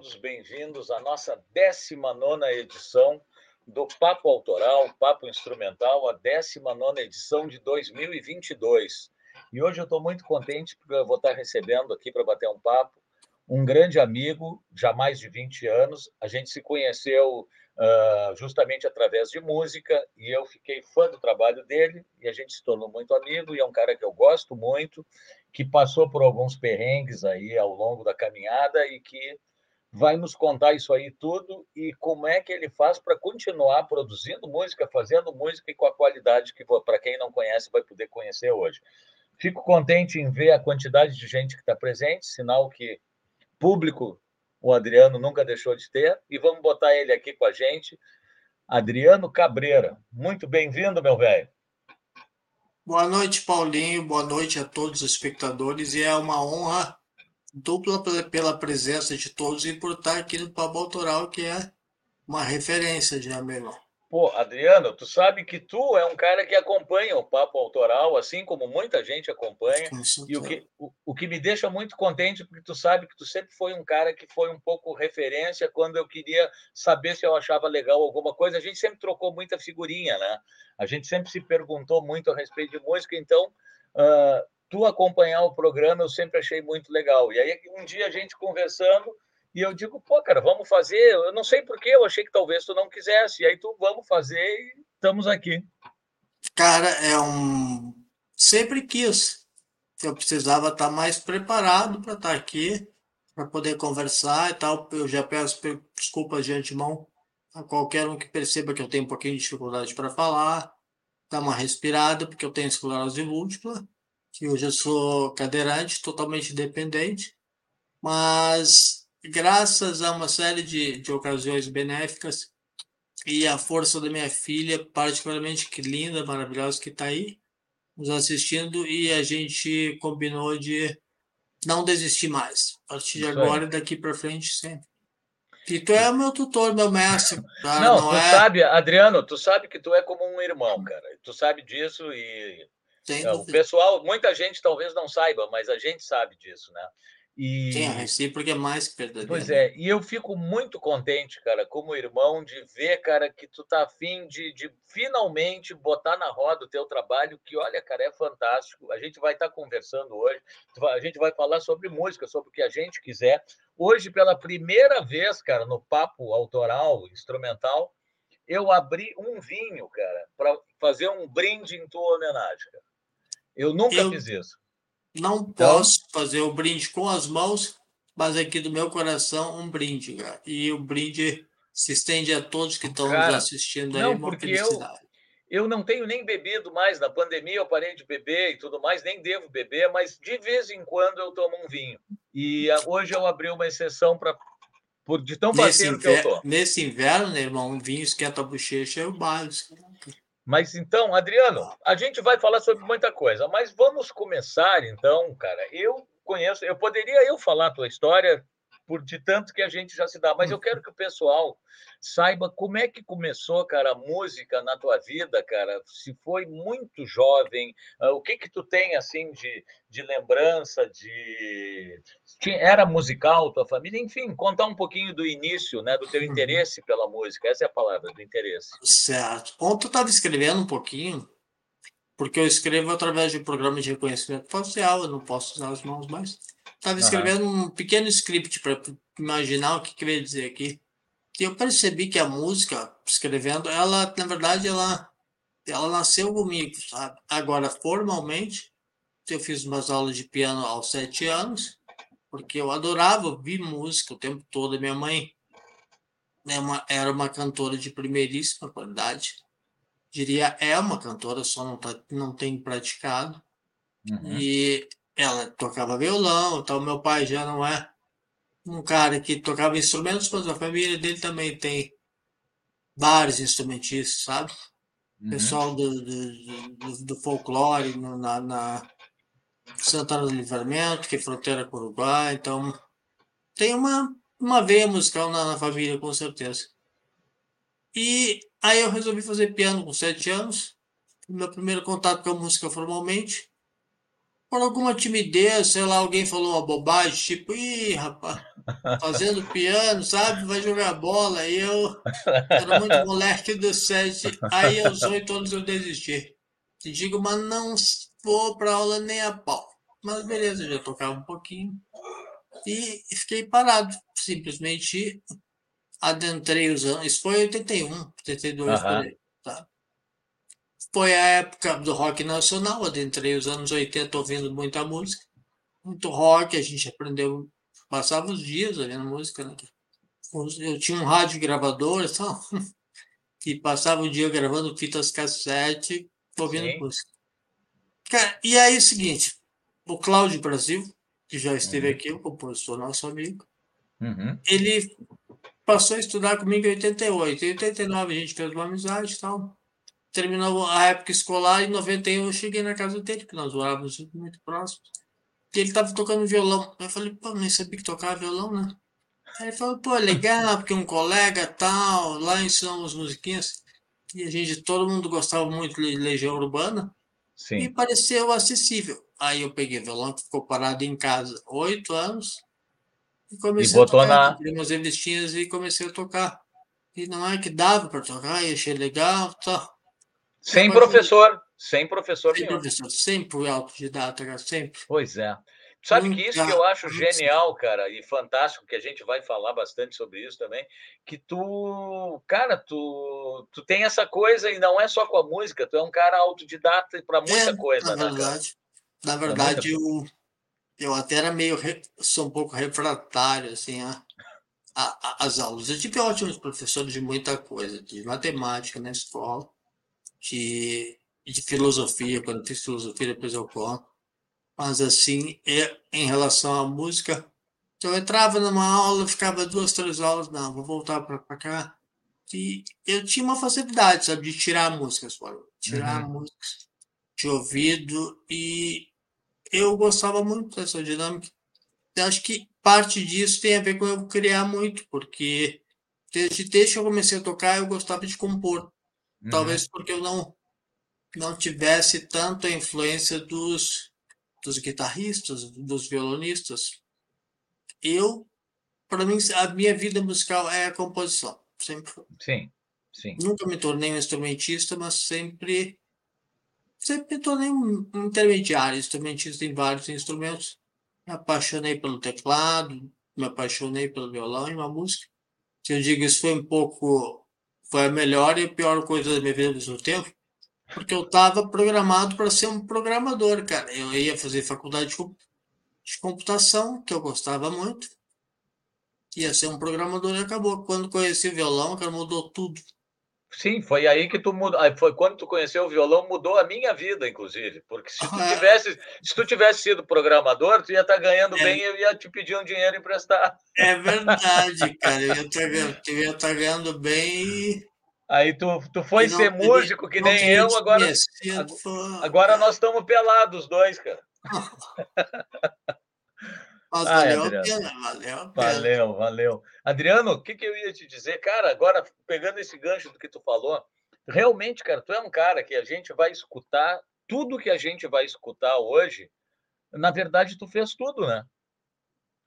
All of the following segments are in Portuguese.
todos bem-vindos à nossa 19 edição do Papo Autoral, Papo Instrumental, a 19 edição de 2022. E hoje eu estou muito contente porque eu vou estar recebendo aqui para bater um papo um grande amigo, já mais de 20 anos. A gente se conheceu uh, justamente através de música e eu fiquei fã do trabalho dele e a gente se tornou muito amigo. E é um cara que eu gosto muito, que passou por alguns perrengues aí ao longo da caminhada e que vai nos contar isso aí tudo e como é que ele faz para continuar produzindo música, fazendo música e com a qualidade que, para quem não conhece, vai poder conhecer hoje. Fico contente em ver a quantidade de gente que está presente, sinal que público o Adriano nunca deixou de ter. E vamos botar ele aqui com a gente. Adriano Cabreira. Muito bem-vindo, meu velho. Boa noite, Paulinho. Boa noite a todos os espectadores. E é uma honra dupla pela presença de todos e por estar aqui no Papo Autoral, que é uma referência de irmão. Pô, Adriano, tu sabe que tu é um cara que acompanha o Papo Autoral, assim como muita gente acompanha. E o que, o, o que me deixa muito contente, porque tu sabe que tu sempre foi um cara que foi um pouco referência quando eu queria saber se eu achava legal alguma coisa. A gente sempre trocou muita figurinha, né? A gente sempre se perguntou muito a respeito de música, então. Uh, tu acompanhar o programa eu sempre achei muito legal. E aí, um dia a gente conversando, e eu digo, pô, cara, vamos fazer. Eu não sei porquê, eu achei que talvez tu não quisesse. E aí tu vamos fazer e estamos aqui. Cara, é um. Sempre quis. Eu precisava estar mais preparado para estar aqui, para poder conversar e tal. Eu já peço desculpas de antemão a qualquer um que perceba que eu tenho um pouquinho de dificuldade para falar. Dar uma respirada, porque eu tenho esclerose múltipla, que hoje eu sou cadeirante, totalmente dependente. Mas graças a uma série de, de ocasiões benéficas e a força da minha filha, particularmente que linda, maravilhosa, que está aí nos assistindo, e a gente combinou de não desistir mais. A partir de agora e daqui para frente sempre. E tu é meu tutor, meu mestre. Cara, não, não tu é... sabe, Adriano, tu sabe que tu é como um irmão, cara. Tu sabe disso e é, o pessoal, muita gente talvez não saiba, mas a gente sabe disso, né? E... Sim, a recíproca é mais que verdadeira. Pois é, e eu fico muito contente, cara, como irmão, de ver, cara, que tu tá afim de, de finalmente botar na roda o teu trabalho, que, olha, cara, é fantástico. A gente vai estar tá conversando hoje, a gente vai falar sobre música, sobre o que a gente quiser. Hoje, pela primeira vez, cara, no papo autoral, instrumental, eu abri um vinho, cara, para fazer um brinde em tua homenagem, cara. Eu nunca eu... fiz isso. Não então, posso fazer o brinde com as mãos, mas aqui do meu coração um brinde, cara. E o brinde se estende a todos que estão nos assistindo aí, não, uma felicidade. Eu, eu não tenho nem bebido mais, na pandemia eu parei de beber e tudo mais, nem devo beber, mas de vez em quando eu tomo um vinho. E hoje eu abri uma exceção para de tão parceiro que eu tô. Nesse inverno, né, irmão, um vinho esquenta a bochecha é o básico. Mas então, Adriano, a gente vai falar sobre muita coisa, mas vamos começar então, cara. Eu conheço, eu poderia eu falar a tua história por de tanto que a gente já se dá, mas eu quero que o pessoal saiba como é que começou, cara, a música na tua vida, cara. Se foi muito jovem, ah, o que que tu tem assim de, de lembrança de era musical tua família, enfim, contar um pouquinho do início, né, do teu uhum. interesse pela música. Essa é a palavra, do interesse. Certo. Ontem eu estava escrevendo um pouquinho, porque eu escrevo através de programas de reconhecimento facial, eu não posso usar as mãos mais. Estava escrevendo uhum. um pequeno script para imaginar o que queria dizer aqui. E eu percebi que a música, escrevendo, ela, na verdade, ela, ela nasceu comigo, sabe? Agora, formalmente, eu fiz umas aulas de piano aos sete anos, porque eu adorava ouvir música o tempo todo. Minha mãe é uma, era uma cantora de primeiríssima qualidade. Diria, é uma cantora, só não, tá, não tem praticado. Uhum. E ela tocava violão, então meu pai já não é um cara que tocava instrumentos, mas a família dele também tem vários instrumentistas, sabe? Uhum. Pessoal do, do, do, do folclore no, na, na, Santana do Livramento, que é fronteira com o Uruguai, então tem uma, uma veia musical na, na família, com certeza. E aí eu resolvi fazer piano com sete anos. Meu primeiro contato com a música formalmente por alguma timidez, sei lá, alguém falou uma bobagem, tipo, ih, rapaz, fazendo piano, sabe? Vai jogar bola. E eu era muito moleque do sete. Aí aos oito anos eu desisti. Te digo, mas não vou para aula nem a pau. Mas beleza, já tocava um pouquinho. E fiquei parado. Simplesmente adentrei os anos. Isso foi em 81, 82 uhum. por aí. Tá? Foi a época do rock nacional, adentrei os anos 80 ouvindo muita música. Muito rock, a gente aprendeu, passava os dias ouvindo música. Né? Eu tinha um rádio gravador tal, e passava o dia gravando fitas cassete, ouvindo Sim. música. Cara, e aí é o seguinte, o Cláudio Brasil, que já esteve uhum. aqui, o compositor nosso amigo, uhum. ele passou a estudar comigo em 88. Em 89 a gente fez uma amizade e tal terminou a época escolar, em 91 eu cheguei na casa dele, que nós morávamos muito próximos. E ele estava tocando violão. Eu falei, pô, nem sabia que tocava violão, né? Aí ele falou, pô, legal, porque um colega tal, lá ensinamos musiquinhas. E a gente, todo mundo gostava muito de Legião Urbana. Sim. E pareceu acessível. Aí eu peguei o violão, que ficou parado em casa oito anos. E comecei e botou a tocar, na... umas revistinhas e comecei a tocar. E não é que dava para tocar, e achei legal, tal. Sem professor, sem professor sem nenhum. professor, sempre autodidata, sempre. Pois é. Sabe que isso que eu acho genial, cara, e fantástico, que a gente vai falar bastante sobre isso também, que tu, cara, tu, tu tem essa coisa e não é só com a música, tu é um cara autodidata para muita é, coisa, na né, verdade, cara? Na verdade, eu, eu até era meio, sou um pouco refratário, assim, a, a, a, as aulas. Eu tive ótimos professores de muita coisa, de matemática na escola, de, de filosofia, quando fiz filosofia, depois eu conto. Mas, assim, é, em relação à música, eu entrava numa aula, ficava duas, três aulas, não, vou voltar para cá. E eu tinha uma facilidade, sabe, de tirar músicas fora, tirar uhum. músicas de ouvido, e eu gostava muito dessa dinâmica. Eu acho que parte disso tem a ver com eu criar muito, porque desde, desde que eu comecei a tocar, eu gostava de compor. Uhum. Talvez porque eu não não tivesse tanto a influência dos, dos guitarristas, dos violonistas. Eu, para mim, a minha vida musical é a composição. Sempre. Sim, sim. Nunca me tornei um instrumentista, mas sempre sempre me tornei um intermediário, instrumentista em vários instrumentos. Me apaixonei pelo teclado, me apaixonei pelo violão e uma música. Se eu digo isso foi um pouco foi a melhor e a pior coisa da minha vida ao mesmo tempo, porque eu estava programado para ser um programador, cara. Eu ia fazer faculdade de computação, que eu gostava muito, ia ser um programador e acabou. Quando conheci o violão, cara, mudou tudo. Sim, foi aí que tu mudou. Foi quando tu conheceu o violão, mudou a minha vida, inclusive. Porque se tu tivesse, se tu tivesse sido programador, tu ia estar tá ganhando é. bem e eu ia te pedir um dinheiro emprestado. É verdade, cara. Eu ia estar tá, tá ganhando bem. Aí tu, tu foi ser músico, que nem eu, agora. Agora nós estamos pelados, dois, cara. Mas Ai, valeu Adriano. a pena, valeu a pena. Valeu, valeu. Adriano, o que, que eu ia te dizer? Cara, agora, pegando esse gancho do que tu falou, realmente, cara, tu é um cara que a gente vai escutar, tudo que a gente vai escutar hoje, na verdade, tu fez tudo, né?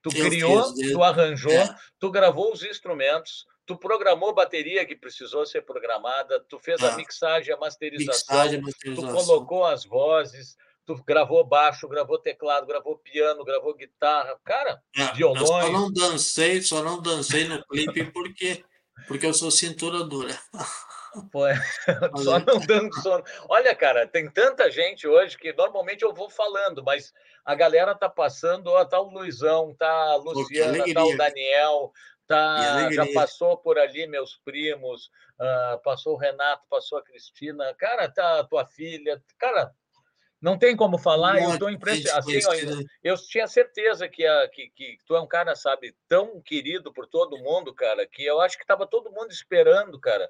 Tu eu criou, fiz, tu arranjou, é. tu gravou os instrumentos, tu programou bateria que precisou ser programada, tu fez ah. a mixagem, a masterização, mixagem, masterização, tu colocou as vozes, tu gravou baixo, gravou teclado, gravou piano, gravou guitarra, cara, é, violões. Só não dancei, só não dancei no clipe porque porque eu sou cintura dura. Pô, é, só não dançou. Olha, cara, tem tanta gente hoje que normalmente eu vou falando, mas a galera tá passando, ó, tá o Luizão, tá a Luciana, tá o Daniel, tá, já passou por ali meus primos, uh, passou o Renato, passou a Cristina, cara, tá a tua filha, cara, não tem como falar, eu estou impressionado. Assim, eu, eu, tinha certeza que, a, que, que tu é um cara, sabe, tão querido por todo mundo, cara, que eu acho que estava todo mundo esperando, cara,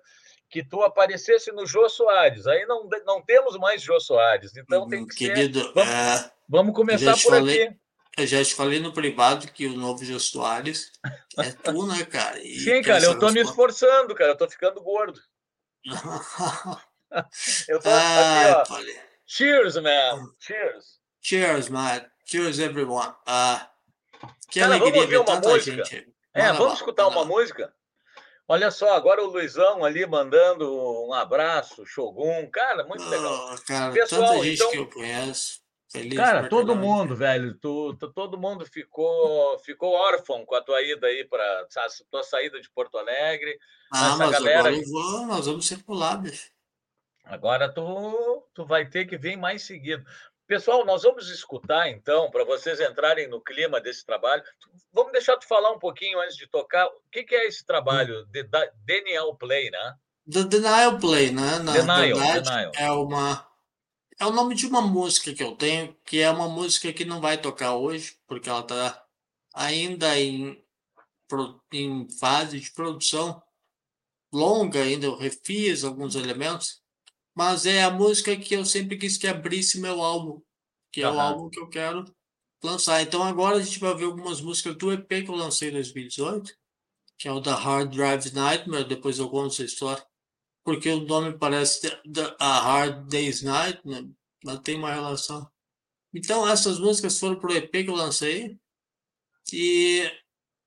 que tu aparecesse no Jô Soares. Aí não, não temos mais Jô Soares, então tem que Querido, ser... Vamos, é... vamos começar por falei, aqui. Eu já te falei no privado que o novo Jô Soares é tu, né, cara? E Sim, cara, eu estou me esforçando, cara, eu estou ficando gordo. eu tô ah, aqui, ó. Cheers, man. Cheers. Cheers, man. Cheers, everyone. Uh, que Cara, vamos alegria ouvir ver uma tanta música? gente. É, vamos lá, escutar uma lá. música? Olha só, agora o Luizão ali mandando um abraço, Shogun. Cara, muito legal. Ah, cara, Pessoal, tanta gente então- que eu conheço. Feliz Cara, todo mundo, velho, tu, tu- todo mundo ficou, ficou órfão com a tua ida aí para tua saída de Porto Alegre. Ah, mas galera agora vou, nós vamos circular, bicho. Agora tu, tu vai ter que vir mais seguido. Pessoal, nós vamos escutar então, para vocês entrarem no clima desse trabalho. Vamos deixar tu falar um pouquinho antes de tocar. O que, que é esse trabalho de da- Daniel Play, né? The Denial Play, né? Na Denial, verdade, Denial. é uma é o nome de uma música que eu tenho, que é uma música que não vai tocar hoje, porque ela está ainda em, em fase de produção longa ainda, eu refiz alguns elementos, mas é a música que eu sempre quis que abrisse meu álbum, que é o álbum que eu quero lançar. Então agora a gente vai ver algumas músicas do EP que eu lancei em 2018, que é o da Hard Drive Nightmare, depois eu conto essa história porque o nome parece a Hard Day's Night, né? mas tem uma relação. Então essas músicas foram pro EP que eu lancei e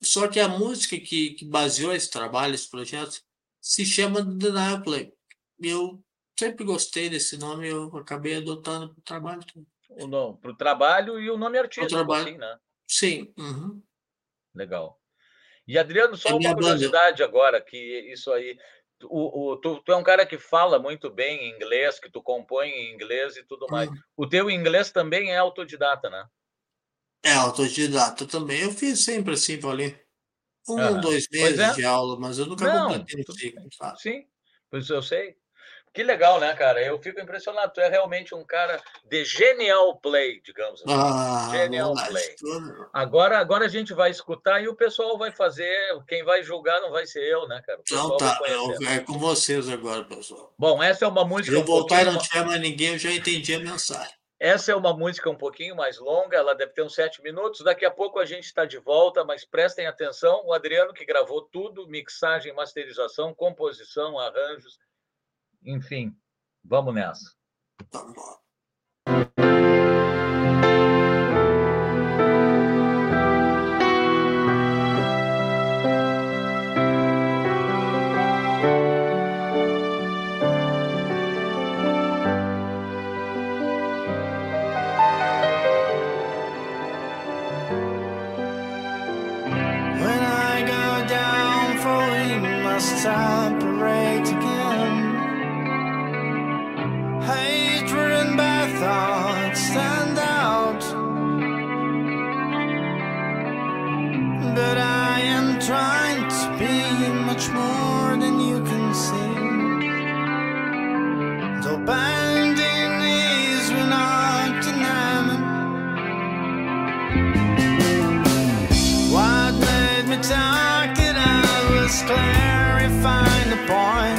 só que a música que, que baseou esse trabalho, esse projeto, se chama The Denial Play. Eu sempre gostei desse nome, eu acabei adotando para o trabalho. todo. Para o trabalho e o nome artístico, trabalho. assim, né? Sim, uhum. Legal. E Adriano, só É uma minha banda. curiosidade agora, que isso aí. O, o- tu, tu é um cara que fala muito bem inglês, que tu compõe em inglês e tudo mais. Hum. O teu inglês também é autodidata, né? É autodidata também. Eu fiz sempre assim, Paulinho. Um, Aham. dois Pois meses é. de aula, mas eu nunca Não, completei sabe? Sim, pois eu sei. Que legal, né, cara? Eu fico impressionado. Tu é realmente um cara de genial play, digamos assim. Ah, Genial play. Agora, agora a gente vai escutar e o pessoal vai fazer. Quem vai julgar não vai ser eu, né, cara? Então tá, conhecer. é com vocês agora, pessoal. Bom, essa é uma música. Eu um voltar e pouquinho não tiver mais ninguém, eu já entendi a mensagem. Essa é uma música um pouquinho mais longa, ela deve ter uns sete minutos. Daqui a pouco a gente está de volta, mas prestem atenção: o Adriano, que gravou tudo, mixagem, masterização, composição, arranjos, enfim, vamos nessa. Tá born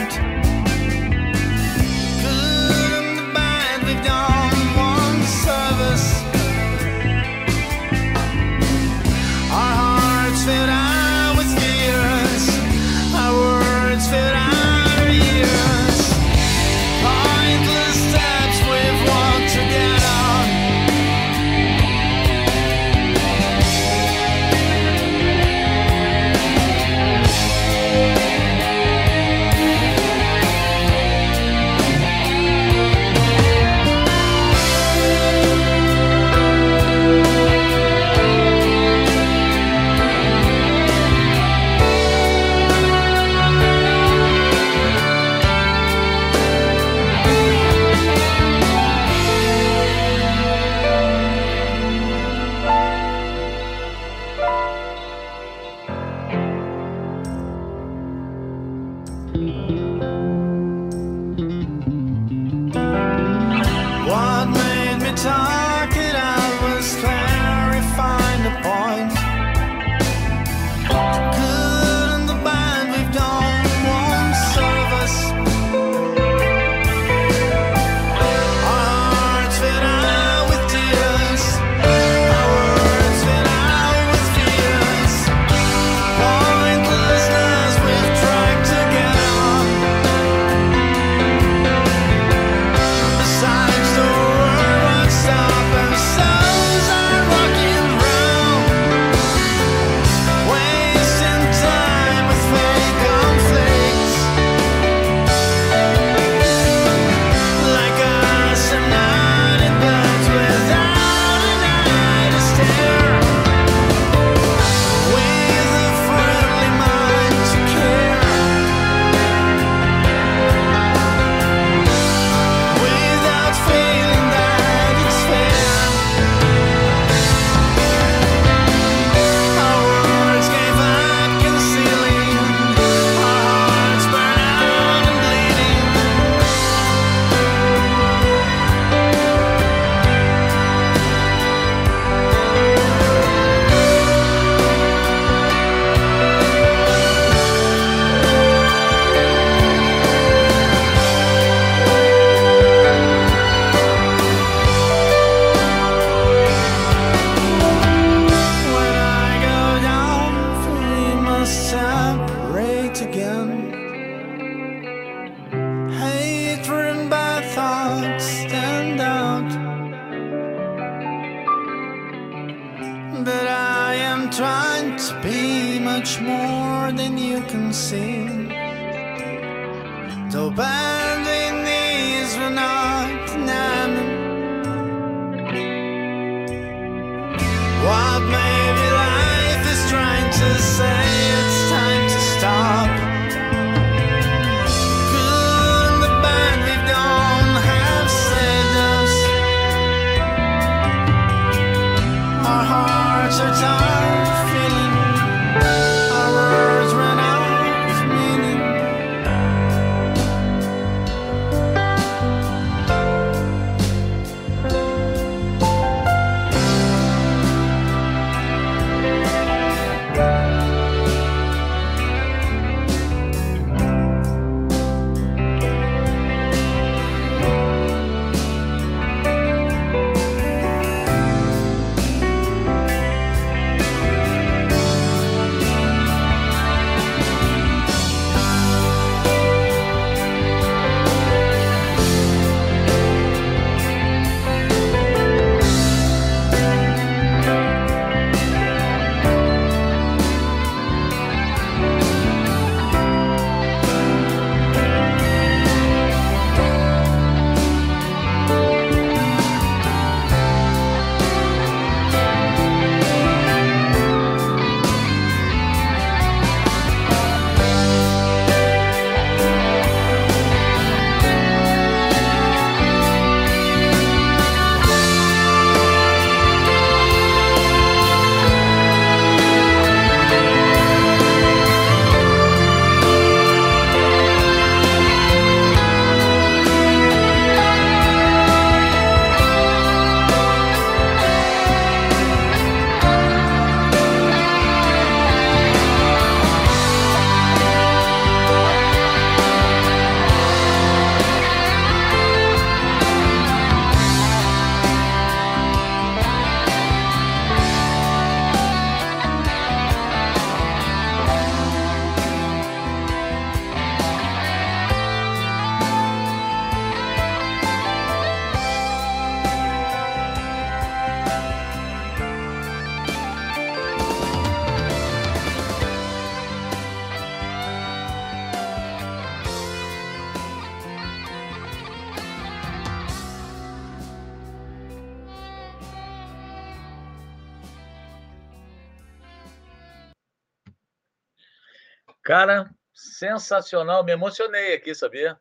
sensacional. Me emocionei aqui, sabia?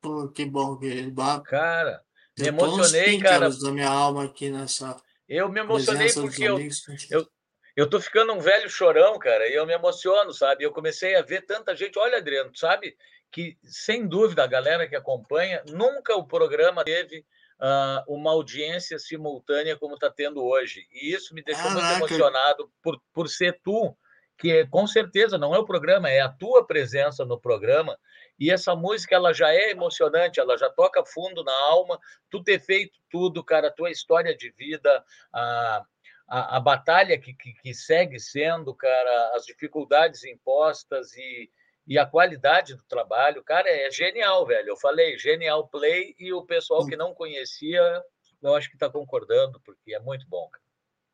Pô, que bom bah, Cara, me emocionei, cara. da minha alma aqui nessa Eu me emocionei porque eu, amigos. eu, eu tô ficando um velho chorão, cara, e eu me emociono, sabe? Eu comecei a ver tanta gente. Olha, Adriano, sabe que, sem dúvida, a galera que acompanha, nunca o programa teve ah, uma audiência simultânea como está tendo hoje. E isso me deixou muito Caraca. emocionado por, por ser tu, que é, com certeza não é o programa, é a tua presença no programa. E essa música ela já é emocionante, ela já toca fundo na alma. Tu ter feito tudo, cara, a tua história de vida, a, a, a batalha que, que, que segue sendo, cara, as dificuldades impostas e, e a qualidade do trabalho, cara, é genial, velho. Eu falei, genial play, e o pessoal que não conhecia, eu acho que está concordando, porque é muito bom. Cara.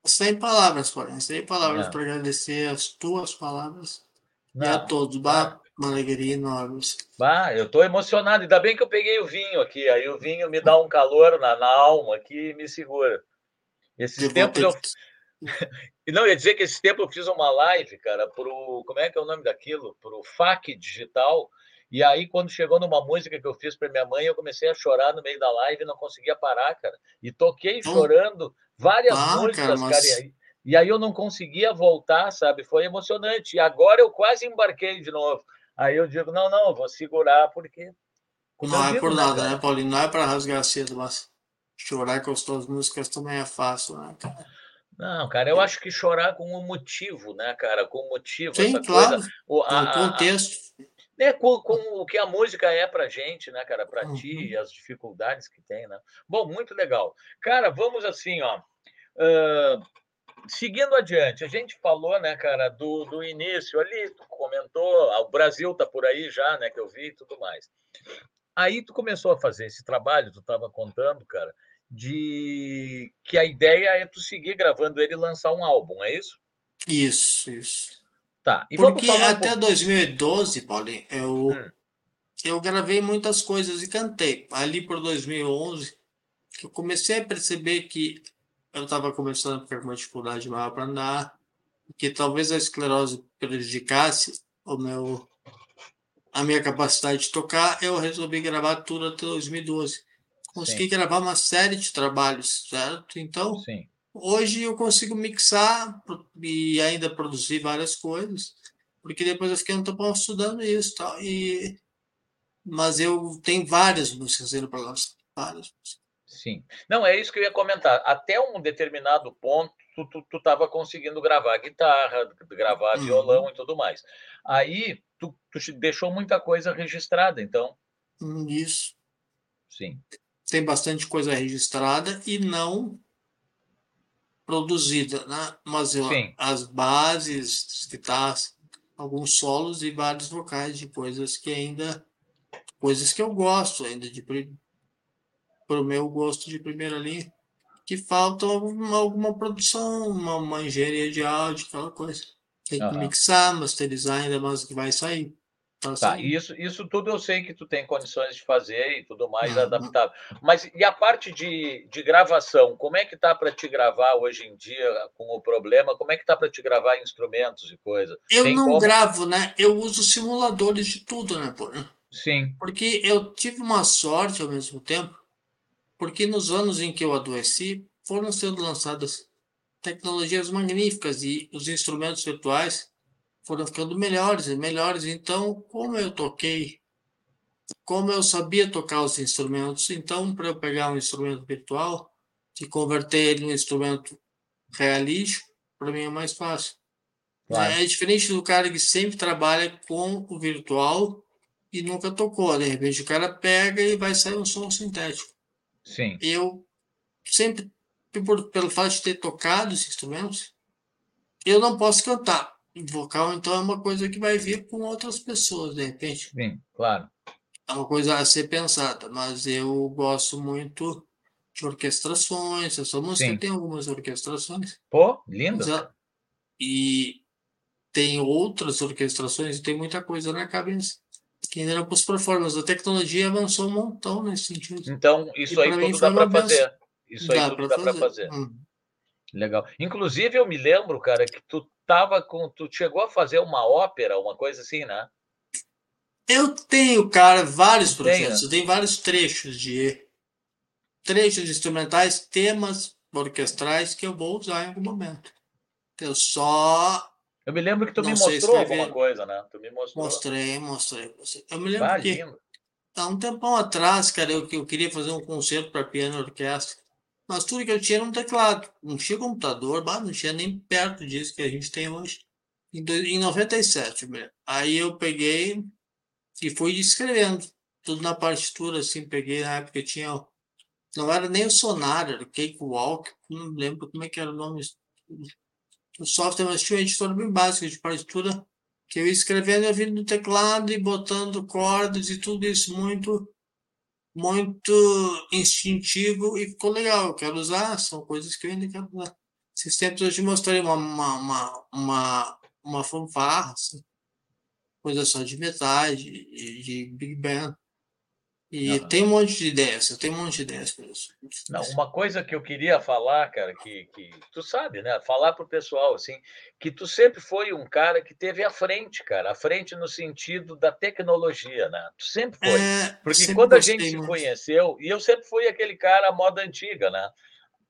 Sem palavras, porém, sem palavras É. para agradecer as tuas palavras e Não, a todos. Bah, uma alegria enorme. bah, eu estou emocionado, ainda bem que eu peguei o vinho aqui, aí o vinho me dá um calor na, na alma aqui e me segura. Esses Eu tempos eu que- E não, ia dizer que esse tempo eu fiz uma live, cara, pro. Como é que é o nome daquilo? Pro FAC Digital. E aí, quando chegou numa música que eu fiz para minha mãe, eu comecei a chorar no meio da live e não conseguia parar, cara. E toquei Então- chorando várias Ah, músicas, cara, cara. mas- E, aí, e aí eu não conseguia voltar, sabe? Foi emocionante. E agora eu quase embarquei de novo. Aí eu digo, não, não, eu vou segurar, porque. como Não é digo, por né, nada, cara? né, Paulinho? Não é para rasgar cedo, mas chorar com as tuas músicas também é fácil, né, cara? Não, cara, eu acho que chorar com um motivo, né, cara? Com um motivo, Sim, essa claro, coisa. o- com a- o a- contexto. Né, com, com o que a música é pra gente, né, cara, para Uhum. ti e as dificuldades que tem, né? Bom, muito legal. Cara, vamos assim, ó. ah, seguindo adiante, a gente falou, né, cara, do, do início ali, tu comentou, ah, o Brasil tá por aí já, né, que eu vi e tudo mais. Aí tu começou a fazer esse trabalho, tu estava contando, cara, de que a ideia é tu seguir gravando ele e lançar um álbum, é isso? Isso, isso. Tá. E vamos Porque falar um até pouco- 2012, Paulinho, eu, Hum. eu gravei muitas coisas e cantei. Ali por 2011, que eu comecei a perceber que eu estava começando a ficar com uma dificuldade maior para andar, que talvez a esclerose prejudicasse o meu, a minha capacidade de tocar, eu resolvi gravar tudo até 2012. Consegui Sim. gravar uma série de trabalhos, certo? Então, Sim. Hoje eu consigo mixar e ainda produzir várias coisas, porque depois eu fiquei um tempão estudando isso tal. E... Mas eu tenho várias músicas para lançar. Várias músicas. Sim. Não, é isso que eu ia comentar. Até um determinado ponto, tu, tu, tu tava conseguindo gravar guitarra, gravar Uhum. violão e tudo mais. Aí, tu, tu deixou muita coisa registrada, então, Isso. sim. Tem bastante coisa registrada e não produzida, né? Mas eu, as bases, as guitarras, alguns solos e vários vocais de coisas que ainda. coisas que eu gosto ainda de. Para o meu gosto de primeira linha, que falta alguma, alguma produção, uma, uma engenharia de áudio, aquela coisa. Tem que Aham. mixar, masterizar ainda mais que vai sair. Tá Tá, saindo. isso, isso tudo eu sei que tu tem condições de fazer e tudo mais Uhum. adaptável. Mas e a parte de, de gravação, como é que tá para te gravar hoje em dia com o problema? Como é que tá para te gravar instrumentos e coisa? Eu tem não como? gravo, né? Eu uso simuladores de tudo, né? Sim, Porque eu tive uma sorte ao mesmo tempo, porque nos anos em que eu adoeci, foram sendo lançadas tecnologias magníficas e os instrumentos virtuais foram ficando melhores e melhores. Então, como eu toquei, como eu sabia tocar os instrumentos, então, para eu pegar um instrumento virtual e converter ele em um instrumento realístico, para mim é mais fácil. claro. É diferente do cara que sempre trabalha com o virtual e nunca tocou. De repente o cara pega e vai sair um som sintético. Sim, Eu sempre, por, pelo fato de ter tocado esses instrumentos, eu não posso cantar. Vocal, então, é uma coisa que vai vir com outras pessoas, de repente. sim, claro. É uma coisa a ser pensada, mas eu gosto muito de orquestrações. Essa música Sim. tem algumas orquestrações. Pô, lindo. Ela- E tem outras orquestrações e tem muita coisa na cabeça. Que ainda não pus para fora, mas a tecnologia avançou um montão nesse sentido. Então, isso E aí mim tudo dá para fazer. Isso aí Dá tudo dá para fazer. Hum. Legal. Inclusive, eu me lembro, cara, que tu tava com. Tu chegou a fazer uma ópera, uma coisa assim, né? Eu tenho, cara, vários projetos. né? Eu tenho vários trechos de trechos instrumentais, temas orquestrais que eu vou usar em algum momento. Eu só Eu me lembro que tu me Não sei mostrou alguma coisa, né? Tu me mostrou. mostrei, mostrei. Eu me lembro que lindo. há um tempão atrás, cara, eu, eu queria fazer um concerto para piano e orquestra. Mas tudo que eu tinha era um teclado. Não tinha computador, não tinha nem perto disso que a gente tem hoje. Em, em 97, mesmo. Aí eu peguei e fui escrevendo. Tudo na partitura, assim, peguei na época tinha. Não era nem o Sonar, era o Cakewalk, não lembro como é que era o nome do software, mas tinha um editor bem básico de partitura que eu ia escrevendo, eu vindo no teclado e botando cordas e tudo isso muito muito instintivo e ficou legal. Eu quero usar, são coisas que eu ainda quero usar. Esses tempos eu te mostrei uma, uma, uma, uma, uma fanfarra, assim, coisa só de metais, de, de, de Big Band. E Aham. tem um monte de ideias, eu tenho um monte de ideias para isso. Não, uma coisa que eu queria falar, cara, que, que tu sabe, né? Falar pro pessoal, assim, que tu sempre foi um cara que teve à frente, cara, à frente no sentido da tecnologia, né? Tu sempre foi. É, Porque sempre quando a gente se muito. conheceu, e eu sempre fui aquele cara à moda antiga, né?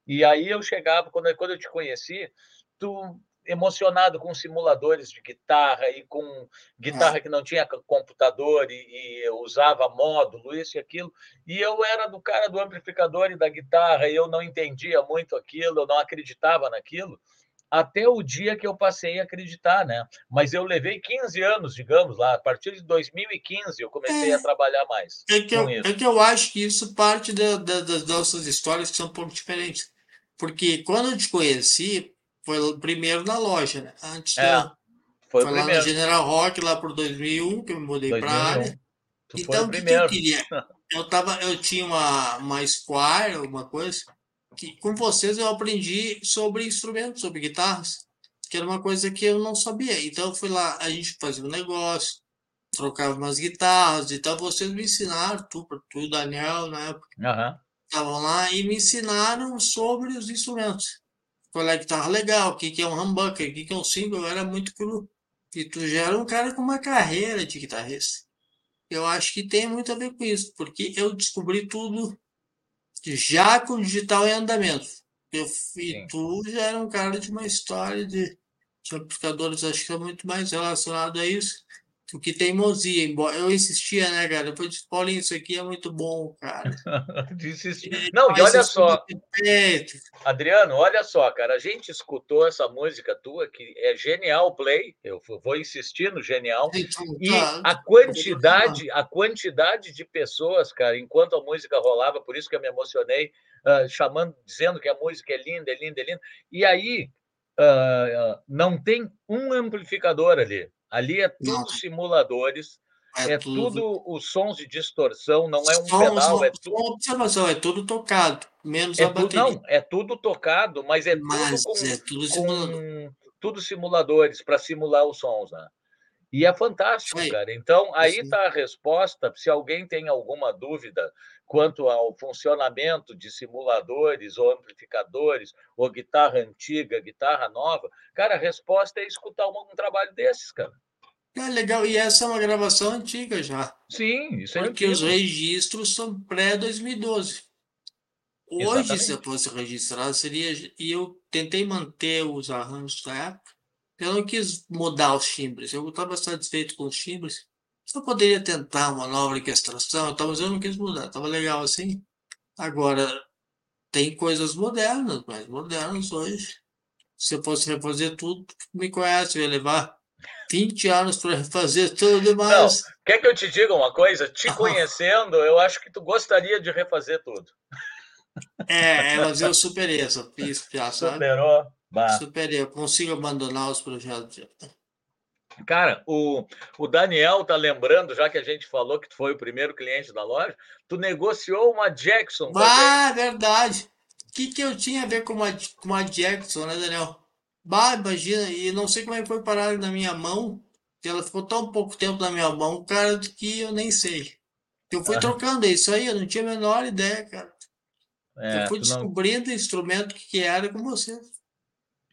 E aí eu chegava, quando, quando eu te conheci, tu emocionado com simuladores de guitarra e com guitarra que não tinha computador e, e usava módulo, isso e aquilo. E eu era do cara do amplificador e da guitarra, e eu não entendia muito aquilo, eu não acreditava naquilo, até o dia que eu passei a acreditar, né? Mas eu levei 15 anos, digamos lá, a partir de 2015 eu comecei É. a trabalhar mais. É que, eu, é que eu acho que isso parte da- da- das nossas histórias que são um pouco diferentes. Porque quando eu te conheci, foi primeiro na loja, né? Antes É, do, Foi foi lá no primeiro. General Rock, lá por 2001, que eu me mudei para a 2001. área. Tu Então, o que, eu queria? Eu, tava, eu tinha uma, uma Squire, alguma coisa, que com vocês eu aprendi sobre instrumentos, sobre guitarras, que era uma coisa que eu não sabia. Então, eu fui lá, a gente fazia um negócio, trocava umas guitarras, então vocês me ensinaram, tu, tu e o Daniel, na época, estavam lá e me ensinaram sobre os instrumentos. Qual é a guitarra legal, o que, que é um humbucker, o que, que é um single, era muito cru. E tu já era um cara com uma carreira de guitarrista. Eu acho que tem muito a ver com isso, porque eu descobri tudo já com o digital em andamento. Eu, e tu já era um cara de uma história de, de amplificadores, acho que é muito mais relacionado a isso do que teimosia. Embora eu insistia, né, cara? Depois disse, Paulinho, isso aqui é muito bom, cara. Isso. Não, e olha só. Adriano, olha só, cara, a gente escutou essa música tua, que é genial play, eu vou insistir no genial, e tá, a quantidade, a quantidade de pessoas, cara, enquanto a música rolava, por isso que eu me emocionei, ah, chamando, dizendo que a música é linda, é linda, é linda. E aí ah, não tem um amplificador ali. Ali é tudo Não. simuladores, é, tudo os sons de distorção, não é um Só- pedal, só- é tudo. uma observação, é tudo tocado, menos É a tudo, bateria. não, é tudo tocado, mas é mas tudo com, é tudo com tudo simuladores para simular os sons, né? E é fantástico, Aí. cara. Então, aí Sim. está a resposta. Se alguém tem alguma dúvida quanto ao funcionamento de simuladores ou amplificadores, ou guitarra antiga, guitarra nova, cara, a resposta é escutar um, um trabalho desses, cara. É legal, e essa é uma gravação antiga já, Sim, isso é porque os antigo. registros são pré-2012. Hoje, Exatamente. se eu fosse registrar, seria. E eu tentei manter os arranjos da época. Eu não quis mudar os timbres. Eu estava satisfeito com os timbres. Só poderia tentar uma nova orquestração, mas eu não quis mudar. Estava legal assim. Agora, tem coisas modernas, mais modernas hoje. Se eu fosse refazer tudo, tu me conhece, eu ia levar 20 anos para refazer tudo, mas. Quer que eu te diga uma coisa? Te conhecendo, eu acho que tu gostaria de refazer tudo. É, mas eu superei essa sabe? Superou? Bah. Superei, eu consigo abandonar os projetos. Cara, o, o Daniel tá lembrando, já que a gente falou que tu foi o primeiro cliente da loja, tu negociou uma Jackson. Ah, verdade. O que, que eu tinha a ver com uma, com uma Jackson, né, Daniel? Bah, imagina, e não sei como é que foi parar na minha mão, que ela ficou tão pouco tempo na minha mão, cara, que eu nem sei. Eu fui Ah. trocando, é isso aí, eu não tinha a menor ideia, cara. É, eu fui tu não- descobrindo instrumento que, que era com você.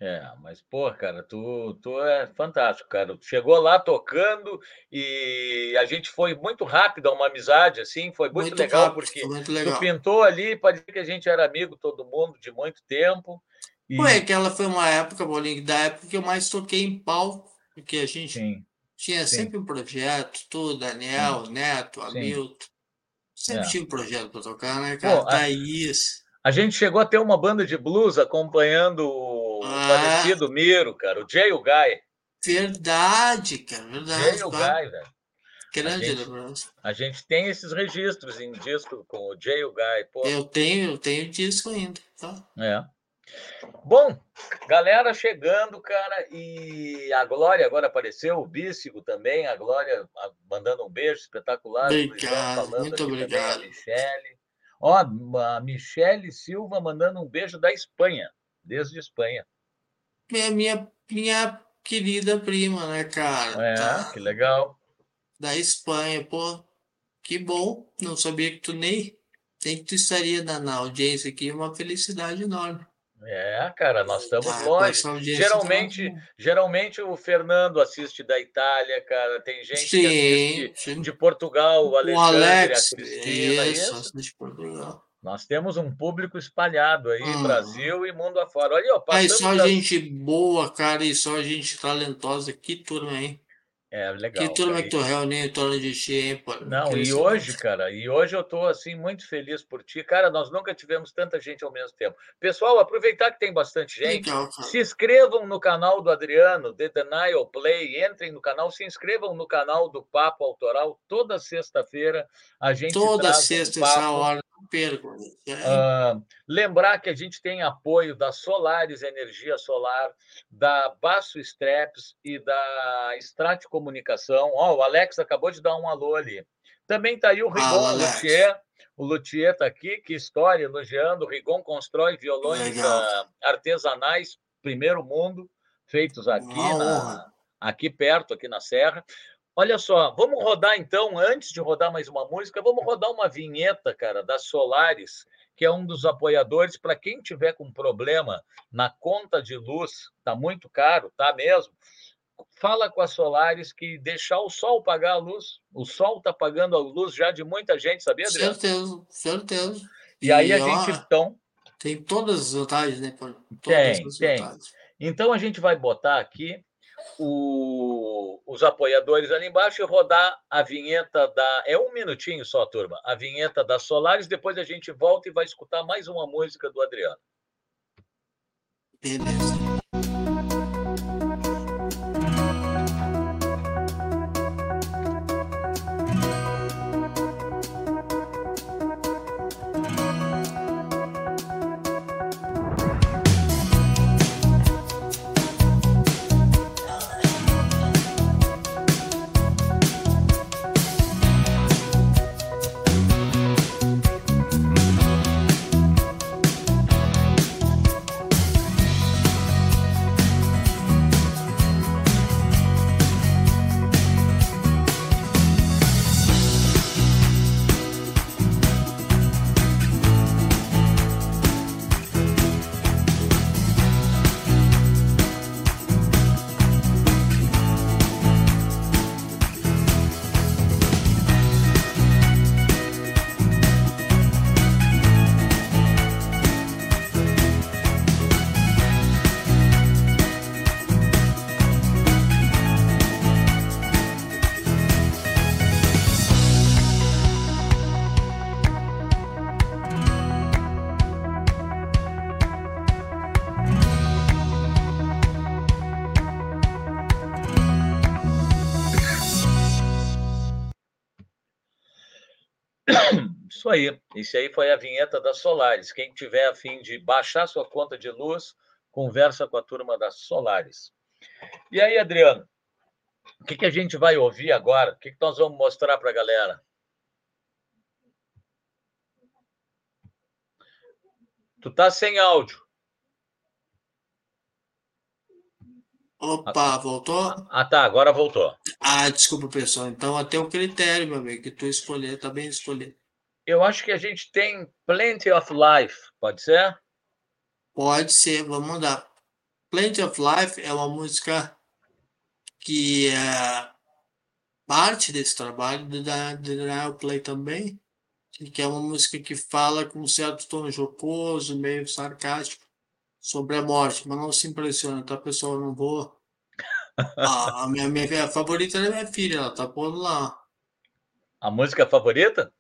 É, mas, pô, cara, tu, tu é fantástico, cara. Tu chegou lá tocando e a gente foi muito rápido a uma amizade, assim, foi muito, legal, rápido, porque muito tu legal. pintou ali, parecia que a gente era amigo, todo mundo, de muito tempo. E, Foi, aquela foi uma época, Bolinho, da época que eu mais toquei em palco, porque a gente sim, tinha sim. sempre um projeto, tu, Daniel, Neto, Sim. Hamilton. Sempre É. tinha um projeto para tocar, né, cara? Pô, a- Thaís. A gente chegou a ter uma banda de blues acompanhando o Ah. falecido Miro, cara, o Jay Guy. Verdade, cara, Jay verdade. claro. Guy, velho. Grande gente- lembrança. A gente tem esses registros em disco com o Jay Guy. Pô, Eu tenho, eu tenho disco ainda, tá? É. Bom, galera chegando, cara, e a Glória agora apareceu, o Bícigo também, a Glória mandando um beijo espetacular. Obrigado, muito aqui também, obrigado. a Michele. Ó, a Michele Silva mandando um beijo da Espanha, desde Espanha. Minha, minha, minha querida prima, né, cara? É, Tá que legal. da Espanha, pô. Que bom. Não sabia que tu nem, nem que tu estaria na, na audiência aqui. Uma felicidade enorme. É, cara, nós estamos Tá, com longe. audiência Geralmente, tá- geralmente o Fernando assiste da Itália, cara. Tem gente que Sim, assiste sim. de Portugal, o O Alexandre, Alex, a Cristina, isso, isso. Portugal. Nós temos um público espalhado aí, Hum. Brasil e mundo afora. Olha, ó, passamos só das- gente boa, cara, e só gente talentosa. Que turma, hein? É legal. Que turma que tu reuniu em torno de ti, hein, pô? Não, e hoje, cara, e hoje eu estou assim muito feliz por ti. Cara, nós nunca tivemos tanta gente ao mesmo tempo. Pessoal, aproveitar que tem bastante gente, Legal, se inscrevam no canal do Adriano, The Denial Play, entrem no canal, se inscrevam no canal do Papo Autoral. Toda sexta-feira a gente Toda traz um sexta, papo essa hora, não perco. Ah, lembrar que a gente tem apoio da Solares Energia Solar, da Baço Streps e da Strat Comunicação. Ó, o Alex acabou de dar um alô ali. Também está aí o Rigon Alex. Luthier. O Luthier está aqui, que história, elogiando. O Rigon constrói violões ah, artesanais, primeiro mundo, feitos aqui, na- aqui perto, aqui na Serra. Olha só, vamos rodar então, antes de rodar mais uma música, vamos rodar uma vinheta, cara, da Solares, que é um dos apoiadores. Para quem tiver com problema na conta de luz, tá muito caro, tá mesmo? Fala com a Solares que deixar o sol pagar a luz. O sol está pagando a luz já de muita gente, sabia, Adriano? Certeza, certeza. E aí a ó, gente então, Tem todas as vantagens, né? Todas Tem, tem. vantagens. então a gente vai botar aqui o- os apoiadores ali embaixo e rodar a vinheta da. É um minutinho só, turma. A vinheta da Solares, depois a gente volta e vai escutar mais uma música do Adriano. Beleza. Isso aí. Isso aí foi a vinheta da Solares. Quem tiver a fim de baixar sua conta de luz, conversa com a turma da Solares. E aí, Adriano, o que, que a gente vai ouvir agora? O que, que nós vamos mostrar para a galera? Tu tá sem áudio. Opa, voltou? Ah, tá, agora voltou. Ah, desculpa, pessoal. Então, até o critério, meu amigo, que tu escolher, tá bem escolhido. Eu acho que a gente tem Plenty of Life, pode ser? Pode ser, vamos mudar. Plenty of Life é uma música que é parte desse trabalho do Da- Daniel Play também, que é uma música que fala com um certo tom jocoso, meio sarcástico, sobre a morte, mas não se impressiona, tá, pessoal? Eu não vou. Ah, a minha, minha favorita é minha filha, ela tá pondo lá. A música favorita?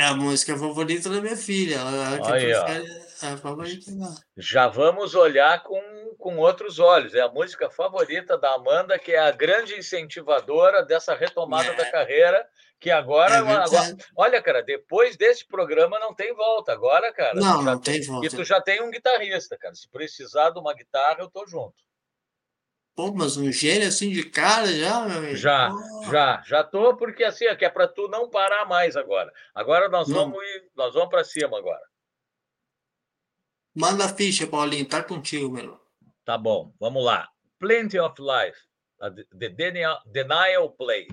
É a música favorita da minha filha, ela, Aí, é a favorita dela. Já vamos olhar com, com outros olhos. É a música favorita da Amanda, que é a grande incentivadora dessa retomada É. da carreira, que agora, É agora-. Olha, cara, depois desse programa não tem volta. Agora, cara, Não, não tem volta. E tu já tem um guitarrista, cara. Se precisar de uma guitarra, eu tô junto. Pô, mas um gênio assim de cara já, meu amigo? Já, já, já tô, porque assim, é que é para tu não parar mais agora. Agora nós Não. vamos ir, nós vamos para cima agora. Manda a ficha, Paulinho, tá contigo, meu. Tá bom, vamos lá. Plenty of Life, The Denial, Denial Play.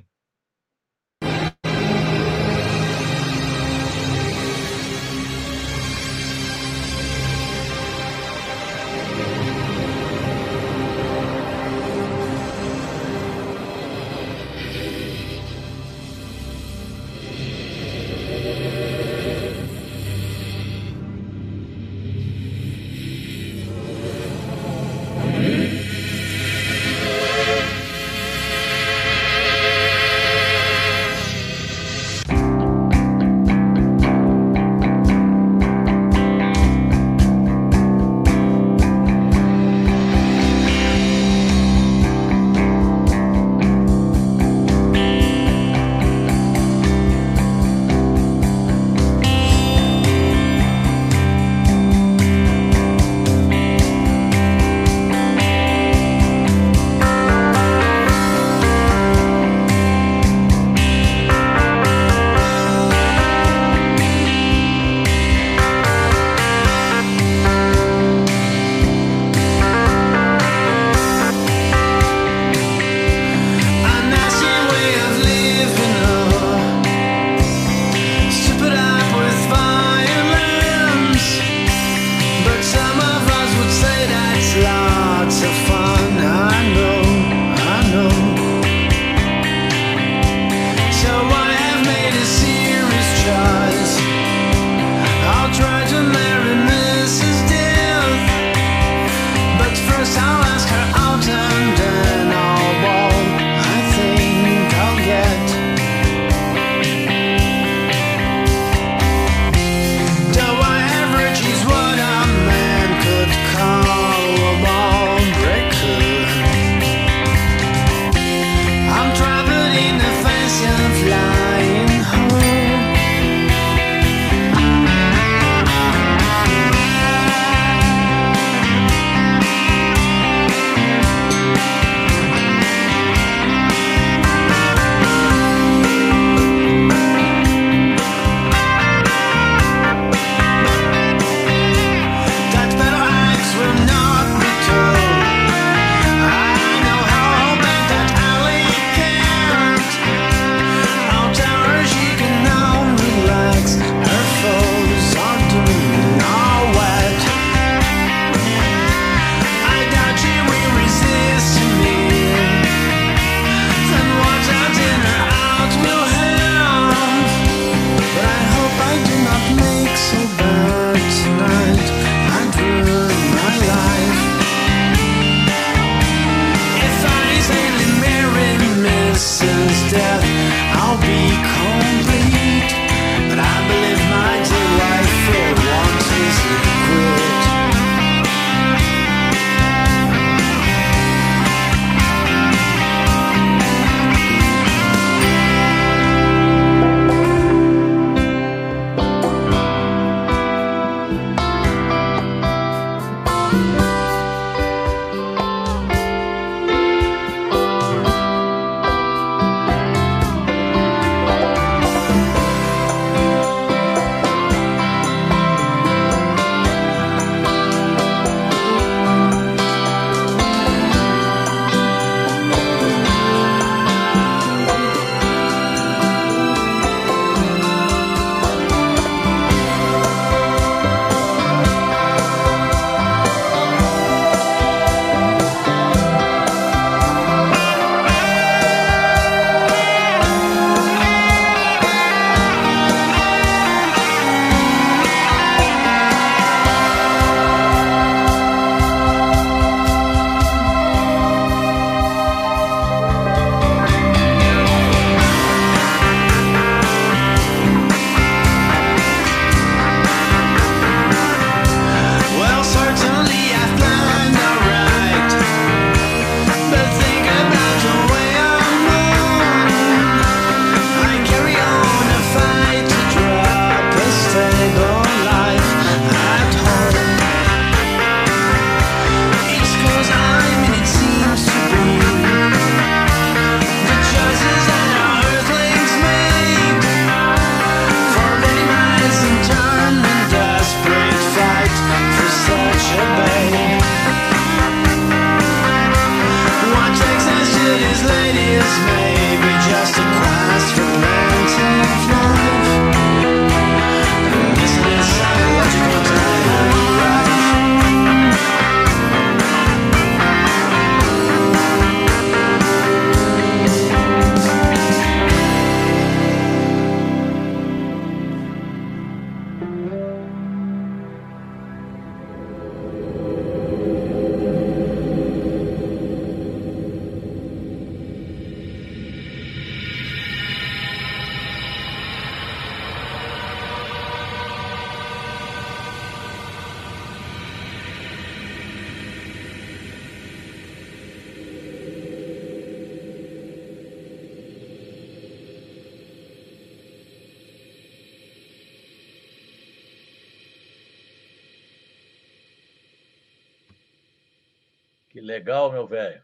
Que legal, meu velho.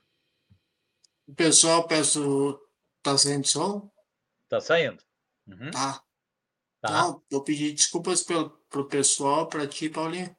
O pessoal, peço. Tá saindo som? Tá saindo? Uhum, Tá. tá. Não, vou pedir desculpas pelo, pro pessoal, pra ti, Paulinho.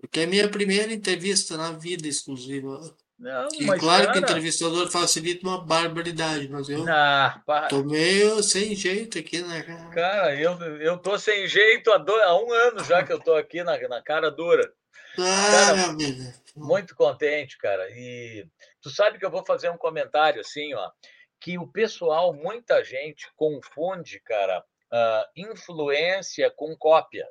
Porque é minha primeira entrevista na vida exclusiva. Não, E mas, claro que o cara, entrevistador facilita uma barbaridade, mas eu Ah, pá, tô meio sem jeito aqui, né, cara? cara, eu, eu tô sem jeito há, do- há um ano já que eu tô aqui na, na cara dura. Ah, Cara, amigo. Muito contente, cara. E tu sabe que eu vou fazer um comentário assim, ó, que o pessoal, muita gente confunde, cara, ah, influência com cópia.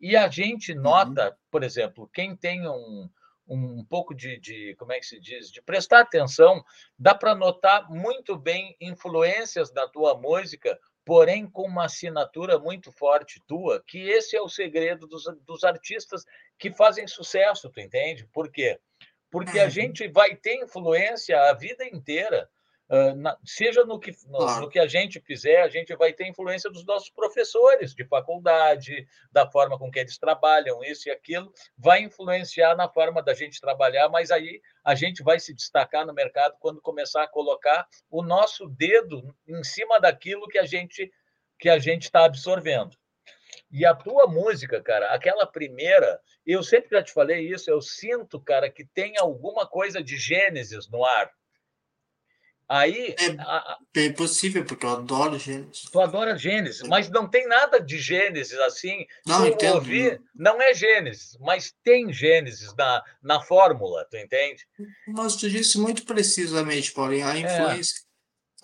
E a gente nota, por exemplo, quem tem um, um pouco de, de, como é que se diz, de prestar atenção, dá para notar muito bem influências da tua música, porém com uma assinatura muito forte tua, que esse é o segredo dos, dos artistas que fazem sucesso, tu entende? Por quê? Porque a gente vai ter influência a vida inteira. Ah, na- seja no que, no, Claro. no que a gente fizer, a gente vai ter influência dos nossos professores de faculdade, da forma com que eles trabalham, isso e aquilo, vai influenciar na forma da gente trabalhar, mas aí a gente vai se destacar no mercado quando começar a colocar o nosso dedo em cima daquilo que a gente que a gente está absorvendo. E a tua música, cara, aquela primeira, eu sempre já te falei isso, eu sinto, cara, que tem alguma coisa de Gênesis no ar. Aí, É. a- Bem possível, porque eu adoro Gênesis. tu adora Gênesis, mas não tem nada de Gênesis assim. Não, tu entendo. ouvir, não é Gênesis, mas tem Gênesis na, na fórmula, tu entende? Mas tu disse muito precisamente, Paulinho, a influência.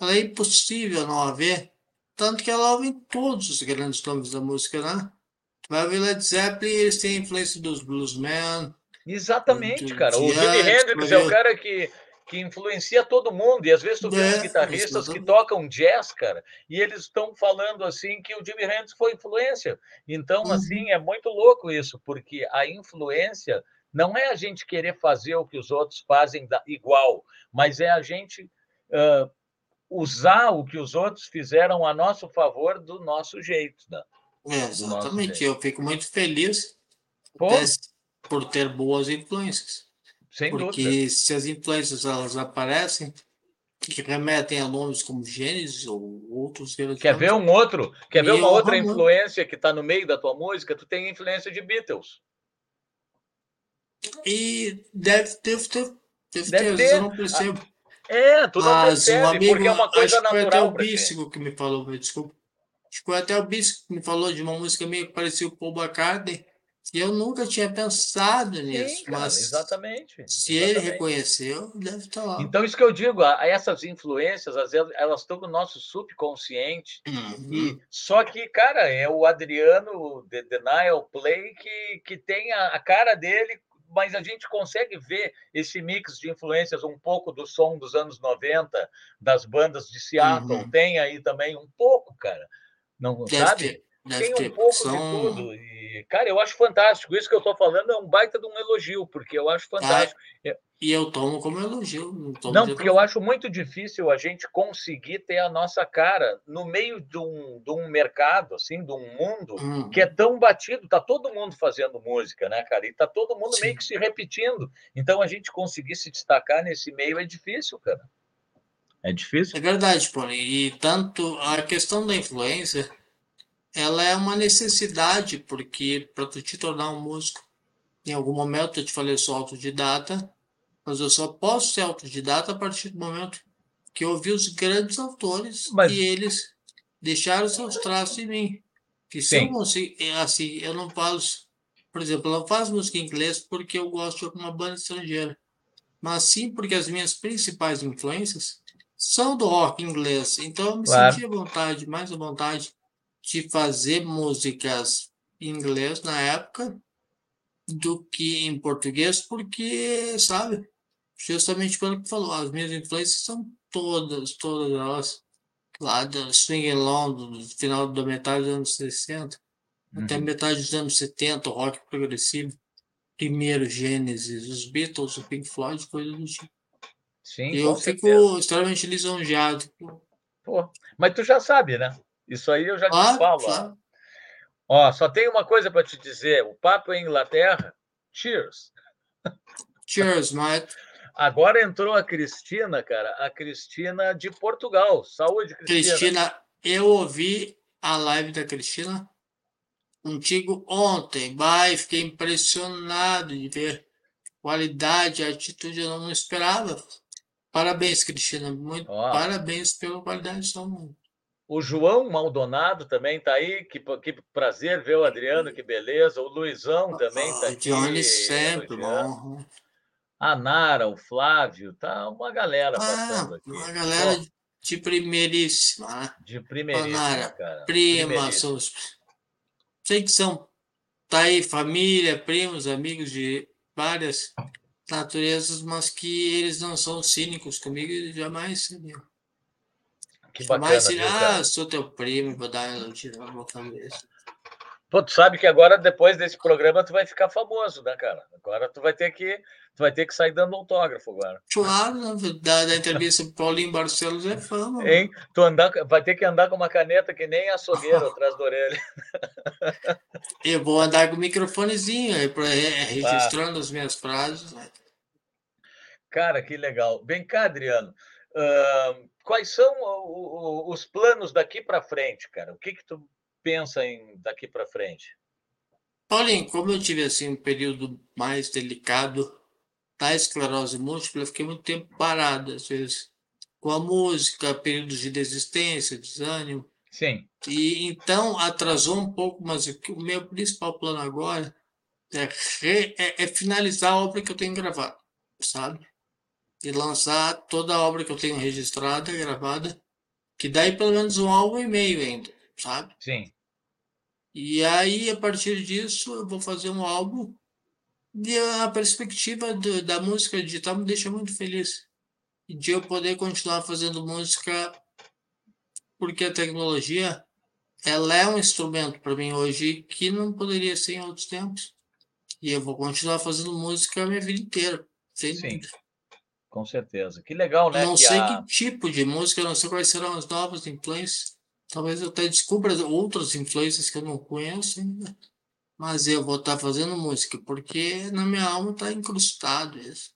Ela é impossível não haver, tanto que ela ouve em todos os grandes nomes da música, né? Tu vai ver Led Zeppelin, eles têm influência dos bluesmen, Exatamente, cara. O Jimi Hendrix é o cara que, que influencia todo mundo. E às vezes tu vê uns É, guitarristas que tocam jazz, cara, e eles estão falando assim que o Jimi Hendrix foi influência. Então, Uhum. assim, é muito louco isso, porque a influência não é a gente querer fazer o que os outros fazem da- igual, mas é a gente ah, usar o que os outros fizeram a nosso favor do nosso jeito. Né? É, exatamente. jeito. Eu fico muito feliz desse- por ter boas influências. Sem dúvida. Porque se as influências elas aparecem, que remetem a nomes como Gênesis ou outros Quer ver um outro? Quer ver uma outra muito. influência que está no meio da tua música? Tu tem influência de Beatles. E deve ter, deve, deve, ter, ter. eu não percebo. É, tu não Mas um percebe, amigo, porque é uma coisa acho que foi até o. Bisco que me falou, desculpa. Acho que foi até o Bisco que me falou de uma música meio que parecia o Paul McCartney. Eu nunca tinha pensado nisso, Sim, cara, mas exatamente. se ele exatamente. reconheceu, deve estar lá. Então, isso que eu digo, essas influências, às vezes, elas estão no nosso subconsciente. Uhum. E, só que, cara, é o Adriano The Denial Play que, que tem a, a cara dele, mas a gente consegue ver esse mix de influências, um pouco do som dos anos 90, das bandas de Seattle, Uhum. tem aí também um pouco, cara. Não Deve sabe? ter, deve tem ter. um pouco São... de tudo. E, cara, eu acho fantástico. Isso que eu estou falando é um baita de um elogio, porque eu acho fantástico. E eu tomo como elogio. Não, tomo Não, porque eu acho muito difícil a gente conseguir ter a nossa cara no meio de um, de um mercado, assim, de um mundo Uhum. que é tão batido, tá todo mundo fazendo música, né, cara? E tá todo mundo meio Sim. que se repetindo. Então a gente conseguir se destacar nesse meio é difícil, cara. É difícil. É verdade, Paulinho. E tanto a questão da influência, ela é uma necessidade, porque para tu te tornar um músico, em algum momento eu te falei, eu sou autodidata, mas eu só posso ser autodidata a partir do momento que eu ouvi os grandes autores Mas- e eles deixaram seus traços em mim. Que se Sim. eu consigo, é assim, eu não faço, por exemplo, eu não faço música em inglês porque eu gosto de alguma banda estrangeira, mas sim porque as minhas principais influências são do rock inglês. Então eu me Claro. senti à vontade, mais à vontade de fazer músicas em inglês na época do que em português, porque, sabe, justamente pelo que falou, as minhas influências são todas, todas elas lá do swing and long, do final da metade dos anos 60 até Uhum. metade dos anos 70, o rock progressivo, primeiro Gênesis, os Beatles, o Pink Floyd, coisa do tipo. Sim, E eu com fico certeza. extremamente lisonjeado. Pô, Mas tu já sabe, né? Isso aí eu já te Claro, falo. ó. claro. Ó, só tem uma coisa para te dizer. O papo é Inglaterra. Cheers. Cheers, mate. Agora entrou a Cristina, cara, a Cristina de Portugal. Saúde, Cristina. Cristina, eu ouvi a live da Cristina contigo ontem. Vai, fiquei impressionado de ver qualidade, atitude, eu não esperava. Parabéns, Cristina. Muito Ó. parabéns pela qualidade do som. O João Maldonado também está aí. Que, que prazer ver o Adriano, que beleza. O Luizão também está aqui. Johnny sempre elogiando. bom. A Nara, o Flávio, tá uma galera Ah, passando aqui. uma galera Pô, de primeiríssima. né? de primeiríssima, Nara, cara. Prima, são, sei que são, tá aí família, primos, amigos de várias naturezas, mas que eles não são cínicos comigo e jamais seriam. Que bacana, seriam, cara? ah, sou teu primo, vou dar um elogio na boca cabeça. Pô, tu sabe que agora, depois desse programa, tu vai ficar famoso, né, cara? Agora tu vai ter que, tu vai ter que sair dando autógrafo agora. Claro, né, da, da entrevista pro Paulinho Barcelos é fama. Hein? Tu andar, vai ter que andar com uma caneta que nem açougueiro atrás da orelha. Eu vou andar com o microfonezinho aí, pra, é, Ah. registrando as minhas frases. Cara, que legal. Vem cá, Adriano. ahn, quais são o- o- os planos daqui para frente, cara? O que que tu pensa em daqui para frente? Paulinho, como eu tive assim um período mais delicado da esclerose múltipla, eu fiquei muito tempo parado, às vezes, com a música, períodos de desistência, desânimo, Sim, e então atrasou um pouco, mas o meu principal plano agora é, re- é- é finalizar a obra que eu tenho gravado, sabe? E lançar toda a obra que eu tenho registrada, gravada, que daí pelo menos um álbum e meio ainda, sabe? sim. E aí, a partir disso, eu vou fazer um álbum e a perspectiva do- da música digital me deixa muito feliz. De eu poder continuar fazendo música, porque a tecnologia, ela é um instrumento para mim hoje que não poderia ser em outros tempos. E eu vou continuar fazendo música a minha vida inteira, sem Sim, dúvida. Com certeza. Que legal, né? Não que sei a- que tipo de música, não sei quais serão as novas influências. Talvez eu até descubra outras influências que eu não conheço ainda. Mas eu vou estar fazendo música, porque na minha alma está incrustado isso.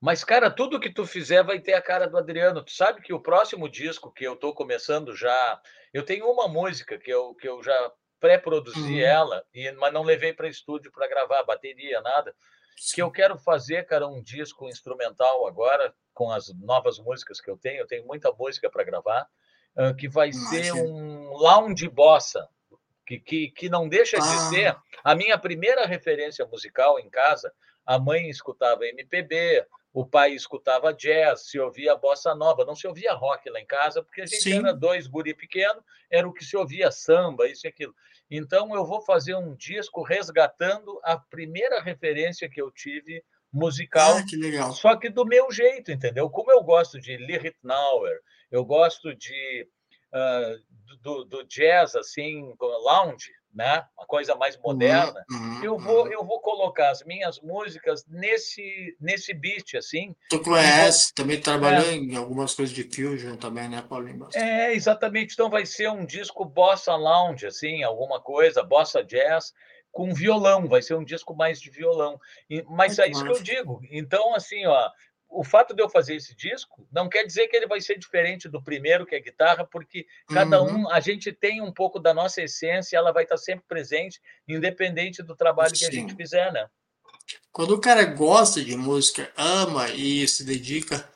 Mas, cara, tudo que tu fizer vai ter a cara do Adriano. Tu sabe que o próximo disco que eu estou começando já. Eu tenho uma música que eu, que eu já pré-produzi Uhum. ela, e, mas não levei para estúdio para gravar, bateria, nada. Que eu quero fazer, cara, um disco instrumental agora, com as novas músicas que eu tenho. Eu tenho muita música para gravar, ah, que vai ser Imagino. um lounge bossa. Que, que, que não deixa de Ah. ser a minha primeira referência musical em casa. A mãe escutava MPB, o pai escutava jazz, se ouvia bossa nova, não se ouvia rock lá em casa, porque a gente Sim. era dois guri pequeno, era o que se ouvia samba, isso e aquilo. Então eu vou fazer um disco resgatando a primeira referência que eu tive musical, Ah, que legal. só que do meu jeito, entendeu? Como eu gosto de Lee Ritenour, eu gosto de ah, do, do jazz assim, lounge, né? Uma coisa mais moderna Uhum, eu vou uhum. eu vou colocar as minhas músicas nesse nesse beat assim Tu conhece, também É. trabalhou em algumas coisas de fusion também, né, Paulinho? É exatamente então vai ser um disco bossa lounge assim alguma coisa bossa jazz com violão vai ser um disco mais de violão E- mas é isso que eu digo então assim ó o fato de eu fazer esse disco não quer dizer que ele vai ser diferente do primeiro que é guitarra porque cada Uhum. um a gente tem um pouco da nossa essência ela vai estar sempre presente independente do trabalho que a gente Sim. fizer né Quando o cara gosta de música, ama e se dedica,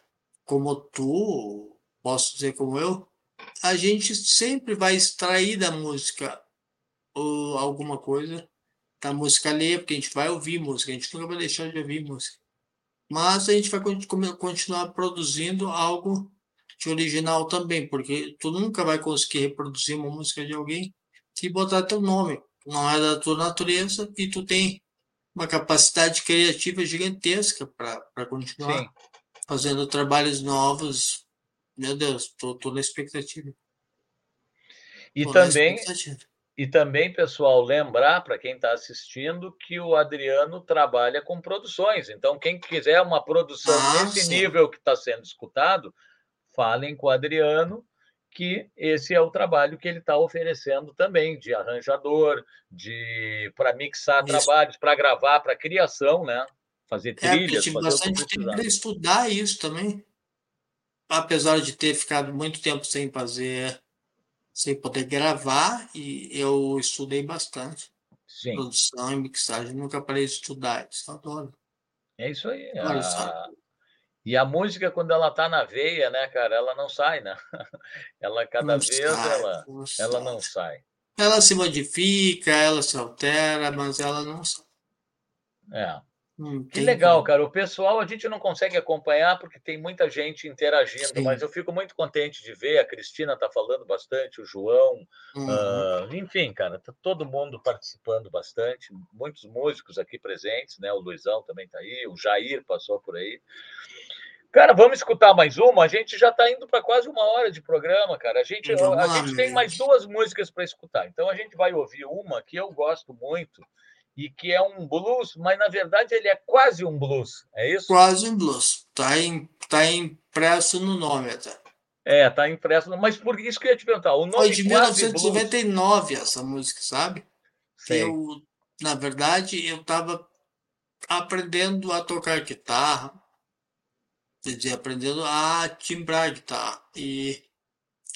como tu, posso dizer como eu, a gente sempre vai extrair da música ou alguma coisa da música alheia, porque a gente vai ouvir música, a gente nunca vai deixar de ouvir música. Mas a gente vai continuar produzindo algo de original também, porque tu nunca vai conseguir reproduzir uma música de alguém e botar teu nome. Não é da tua natureza e tu tem uma capacidade criativa gigantesca para continuar sim fazendo trabalhos novos. Meu Deus, tô, tô na expectativa. E tô também, expectativa. E também, pessoal, lembrar para quem está assistindo que o Adriano trabalha com produções. Então, quem quiser uma produção Ah, nesse sim. nível que está sendo escutado, falem com o Adriano, que esse é o trabalho que ele está oferecendo também, de arranjador, de para mixar Isso. trabalhos, para gravar, para criação, né? fazer É, trilhas, tive fazer o que bastante tempo para estudar isso também. Apesar de ter ficado muito tempo sem fazer, sem poder gravar, e eu estudei bastante. Sim, Produção e mixagem, nunca parei de estudar isso, adoro. é isso aí. A-. E a música, quando ela tá na veia, né, cara, ela não sai, né? Ela, cada Não vez, sai, ela, não ela não sai. sai. Ela se modifica, ela se altera, mas ela não sai. É. Não Que legal, cara. O pessoal a gente não consegue acompanhar porque tem muita gente interagindo, Sim. mas eu fico muito contente de ver. A Cristina está falando bastante, o João, Uhum. ah, enfim, cara, tá todo mundo participando bastante. Muitos músicos aqui presentes, né? O Luizão também está aí, o Jair passou por aí. Cara, vamos escutar mais uma? A gente já está indo para quase uma hora de programa, cara. A gente, a lá, gente tem mais duas músicas para escutar. Então a gente vai ouvir uma que eu gosto muito e que é um blues, mas na verdade ele é quase um blues. É isso? Quase um blues. Tá, em, tá impresso no nome até. É, tá impresso. no- Mas por isso que eu ia te perguntar. O Foi nome de quase blues. 1999 essa música, sabe? Sei. eu, na verdade, eu estava aprendendo a tocar guitarra, quer dizer, aprendendo a timbrar guitarra. E,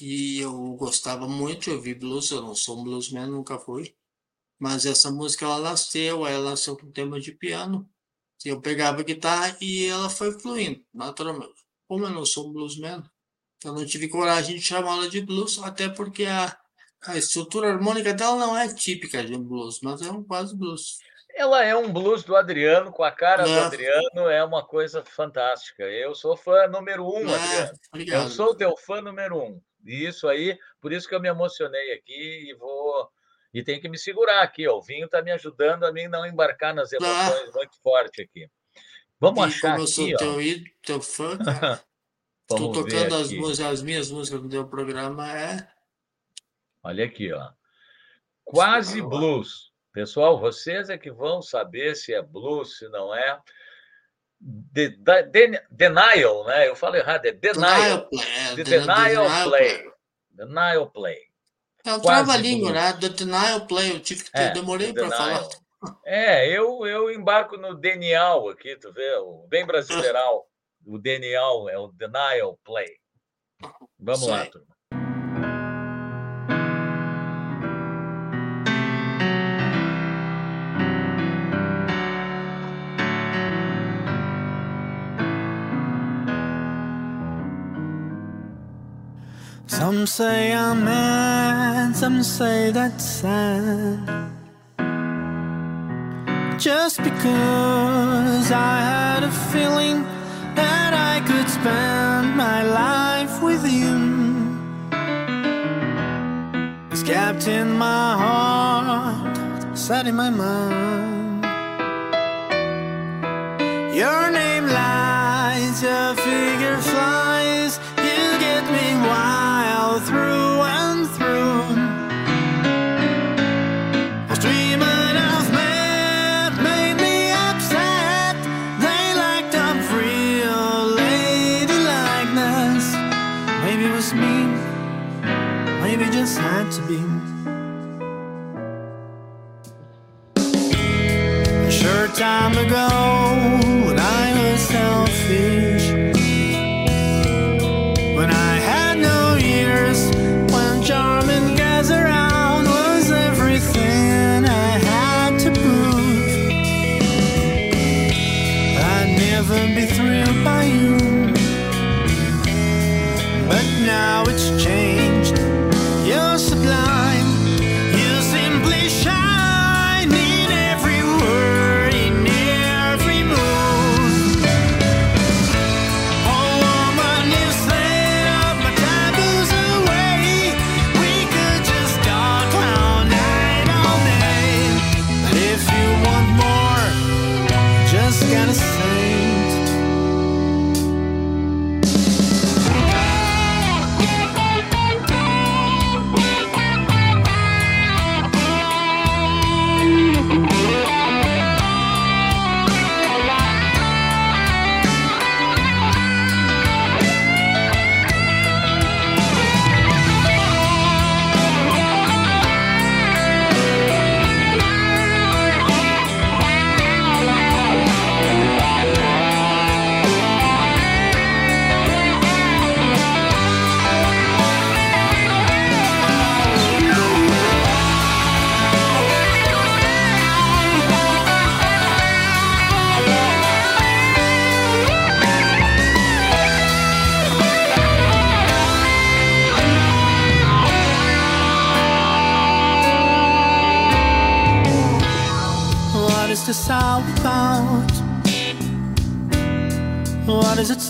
e eu gostava muito de ouvir blues, eu não sou um bluesman, nunca fui. Mas essa música, ela nasceu, ela nasceu com tema de piano. Eu pegava a guitarra e ela foi fluindo, naturalmente. Como eu não sou bluesman, eu não tive coragem de chamá-la de blues, até porque a, a estrutura harmônica dela não é típica de um blues, mas é um quase blues. Ela é um blues do Adriano, com a cara do É. Adriano, é uma coisa fantástica. Eu sou fã número um, É, Adriano. Eu obrigado. sou teu fã número um. E isso aí, por isso que eu me emocionei aqui e vou. E tenho que me segurar aqui, ó. O vinho está me ajudando a mim não embarcar nas emoções muito forte aqui. Vamos E achar como eu sou aqui, teu ídolo, teu fã, cara, ver tocando as, músicas, as minhas músicas no teu programa, é Olha aqui, ó. Quase blues. Pessoal, vocês é que vão saber se é blues, se não é. De- da- de- denial, né? Eu falo errado, é denial. Denial Play. É, The Denial Denial Play. Denial Play. É o trava-língua, né? The Denial Play, eu tive que ter, É, demorei para falar. É, eu, eu embarco no denial aqui, tu vê? O bem brasileiral. O denial é o denial play. Vamos Isso lá, turma. Some say I'm mad, some say that's sad. Just because I had a feeling that I could spend my life with you. It's kept in my heart, set in my mind. Your name ago,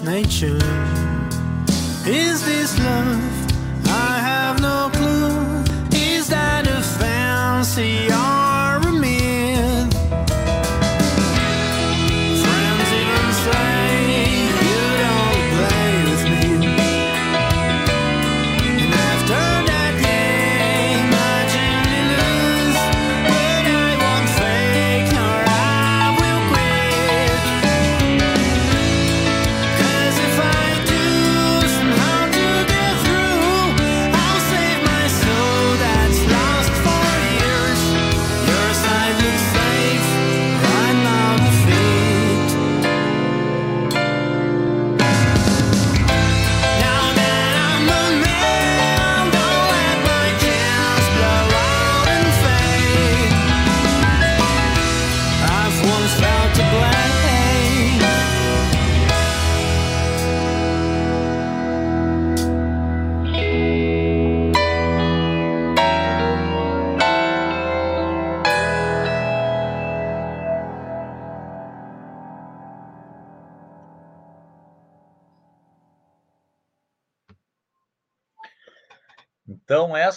Nature? Is this love? I have no clue. Is that a fancy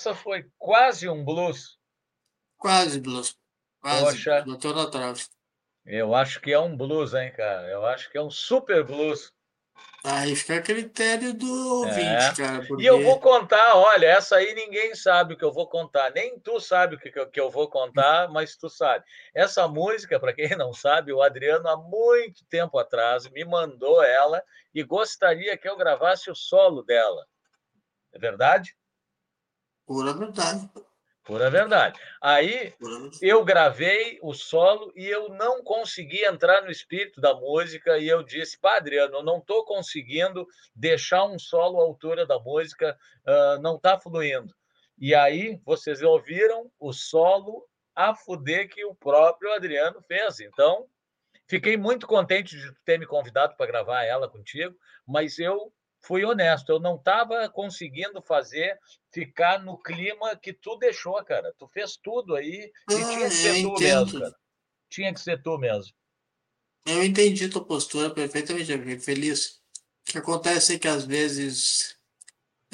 essa foi quase um blues. Quase blues. Quase. Poxa. Na trave. Eu acho que é um blues, hein, cara? Eu acho que é um super blues. Aí fica a critério do ouvinte, É. cara. Porque... E eu vou contar, olha, essa aí ninguém sabe o que eu vou contar. Nem tu sabe o que, que eu- que eu vou contar, mas tu sabe. Essa música, para quem não sabe, o Adriano, há muito tempo atrás, me mandou ela e gostaria que eu gravasse o solo dela. É verdade? Pura verdade. Pura verdade. Aí Pura verdade. eu gravei o solo e eu não consegui entrar no espírito da música e eu disse, pá, Adriano, eu não estou conseguindo deixar um solo à altura da música, ah, não está fluindo. E aí vocês ouviram o solo a fuder que o próprio Adriano fez. Então, fiquei muito contente de ter me convidado para gravar ela contigo, mas eu fui honesto, eu não estava conseguindo fazer ficar no clima que tu deixou, cara. Tu fez tudo aí e Ah, tinha que ser tu entendo. mesmo, cara. Tinha que ser tu mesmo. Eu entendi tua postura perfeitamente, eu feliz. O que acontece é que às vezes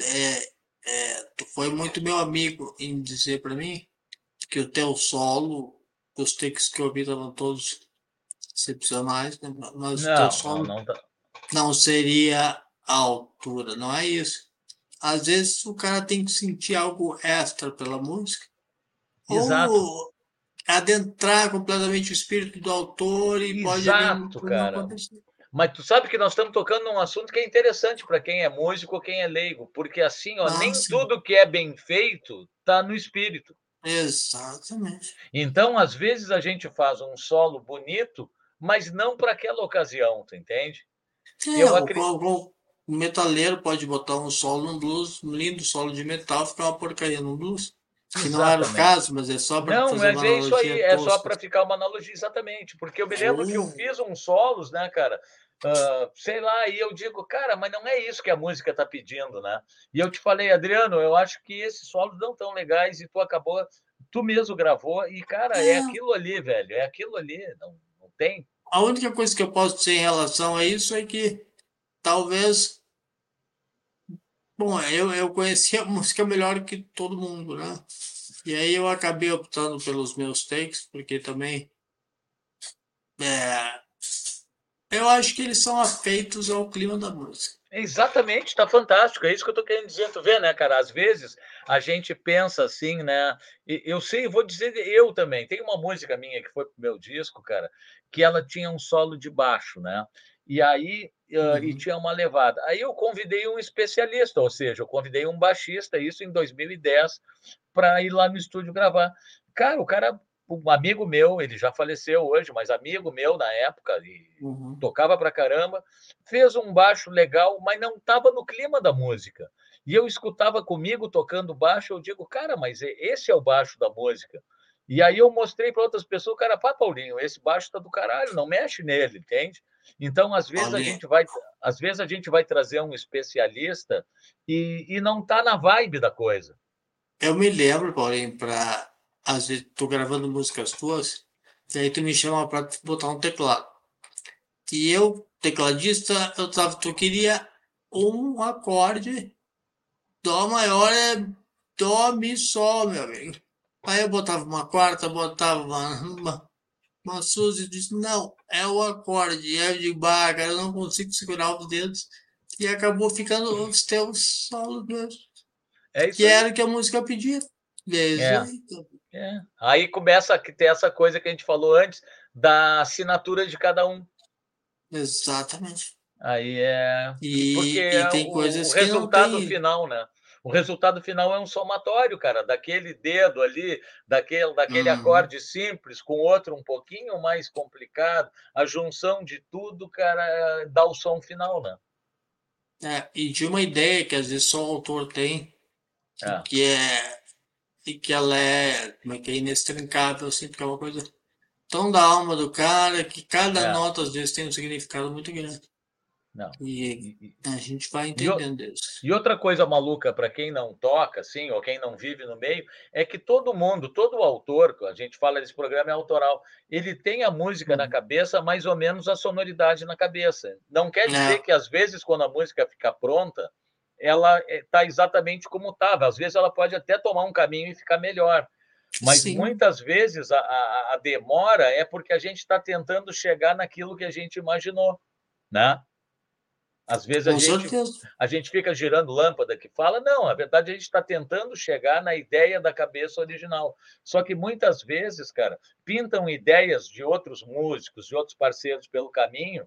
é, é, tu foi muito meu amigo em dizer para mim que o teu solo, os takes que eu ouvi estavam todos excepcionais, né? mas o Não, teu não, solo não tá. não seria altura, não é isso. Às vezes o cara tem que sentir algo extra pela música. Exato. Ou adentrar completamente o espírito do autor e pode Exato, não cara. Mas tu sabe que nós estamos tocando num assunto que é interessante para quem é músico ou quem é leigo, porque assim, ó, Ah, nem sim. tudo que é bem feito tá no espírito. Exatamente. Então, às vezes a gente faz um solo bonito, mas não para aquela ocasião, tu entende? É, Eu o, acre- o- metaleiro pode botar um solo num blues, um lindo solo de metal, ficar uma porcaria num blues. Que não era o caso, mas é só para Não, fazer mas uma é isso aí, analogia é só para ficar uma analogia, exatamente. Porque eu me lembro que eu fiz uns solos, né, cara? ah, sei lá, e eu digo, cara, mas não é isso que a música está pedindo, né? E eu te falei, Adriano, eu acho que esses solos não tão legais e tu acabou, tu mesmo gravou, e, cara, é É. aquilo ali, velho, é aquilo ali, não, não tem. A única coisa que eu posso dizer em relação a isso é que talvez. Bom, eu, eu conheci a música melhor que todo mundo, né? E aí eu acabei optando pelos meus takes, porque também. É, eu acho que eles são afeitos ao clima da música. Exatamente, está fantástico. É isso que eu estou querendo dizer. Tu vê, né, cara? Às vezes a gente pensa assim, né? Eu sei, vou dizer eu também. Tem uma música minha que foi pro meu disco, cara, que ela tinha um solo de baixo, né? E aí ah, e Uhum. tinha uma levada. Aí eu convidei um especialista, ou seja, eu convidei um baixista, isso em 2010, para ir lá no estúdio gravar. Cara, o cara, um amigo meu, ele já faleceu hoje, mas amigo meu na época, e Uhum. tocava pra caramba, fez um baixo legal, mas não estava no clima da música. E eu escutava comigo tocando baixo, eu digo, cara, mas e- esse é o baixo da música. E aí eu mostrei para outras pessoas, cara, pá, Paulinho, esse baixo tá do caralho, não mexe nele, entende? Então, às vezes a gente vai, às vezes a gente vai trazer um especialista e, e não tá na vibe da coisa. Eu me lembro, Paulinho, para às vezes tô gravando músicas tuas, E aí tu me chama pra botar um teclado. E eu, tecladista, eu tava, tu queria um acorde, dó maior é dó, mi, sol, meu amigo. Aí eu botava uma quarta, botava uma, uma, uma Suzy disse, não, é o acorde. E digo, bah, cara, eu não consigo segurar os dedos. E acabou ficando os teus solos mesmo. É isso Que aí. era o que a música pedia. É isso É. aí. É. Aí começa a ter essa coisa que a gente falou antes, da assinatura de cada um. Exatamente. Aí é. E, Porque e tem o, coisas o resultado tem. final, né? O resultado final é um somatório, cara, daquele dedo ali, daquele, daquele Uhum. acorde simples com outro um pouquinho mais complicado. A junção de tudo, cara, dá o som final, né? É, e de uma ideia que às vezes só o autor tem, É. que é e que ela é, como é que é inextrincável, assim, porque é uma coisa tão da alma do cara que cada É. nota às vezes tem um significado muito grande. Não. E E- e- a gente vai E entendendo isso. E outra coisa maluca para quem não toca, assim, ou quem não vive no meio, é que todo mundo, todo autor, a gente fala desse programa é autoral, ele tem a música na Uhum. cabeça, mais ou menos a sonoridade na cabeça. Não quer dizer É. que às vezes quando a música fica pronta, ela está exatamente como estava. Às vezes ela pode até tomar um caminho e ficar melhor. Mas Sim. muitas vezes a, a- a demora é porque a gente está tentando chegar naquilo que a gente imaginou, né? Às vezes a Com gente certeza. a gente fica girando lâmpada que fala, não, na verdade a gente está tentando chegar na ideia da cabeça original. Só que muitas vezes, cara, pintam ideias de outros músicos, de outros parceiros pelo caminho,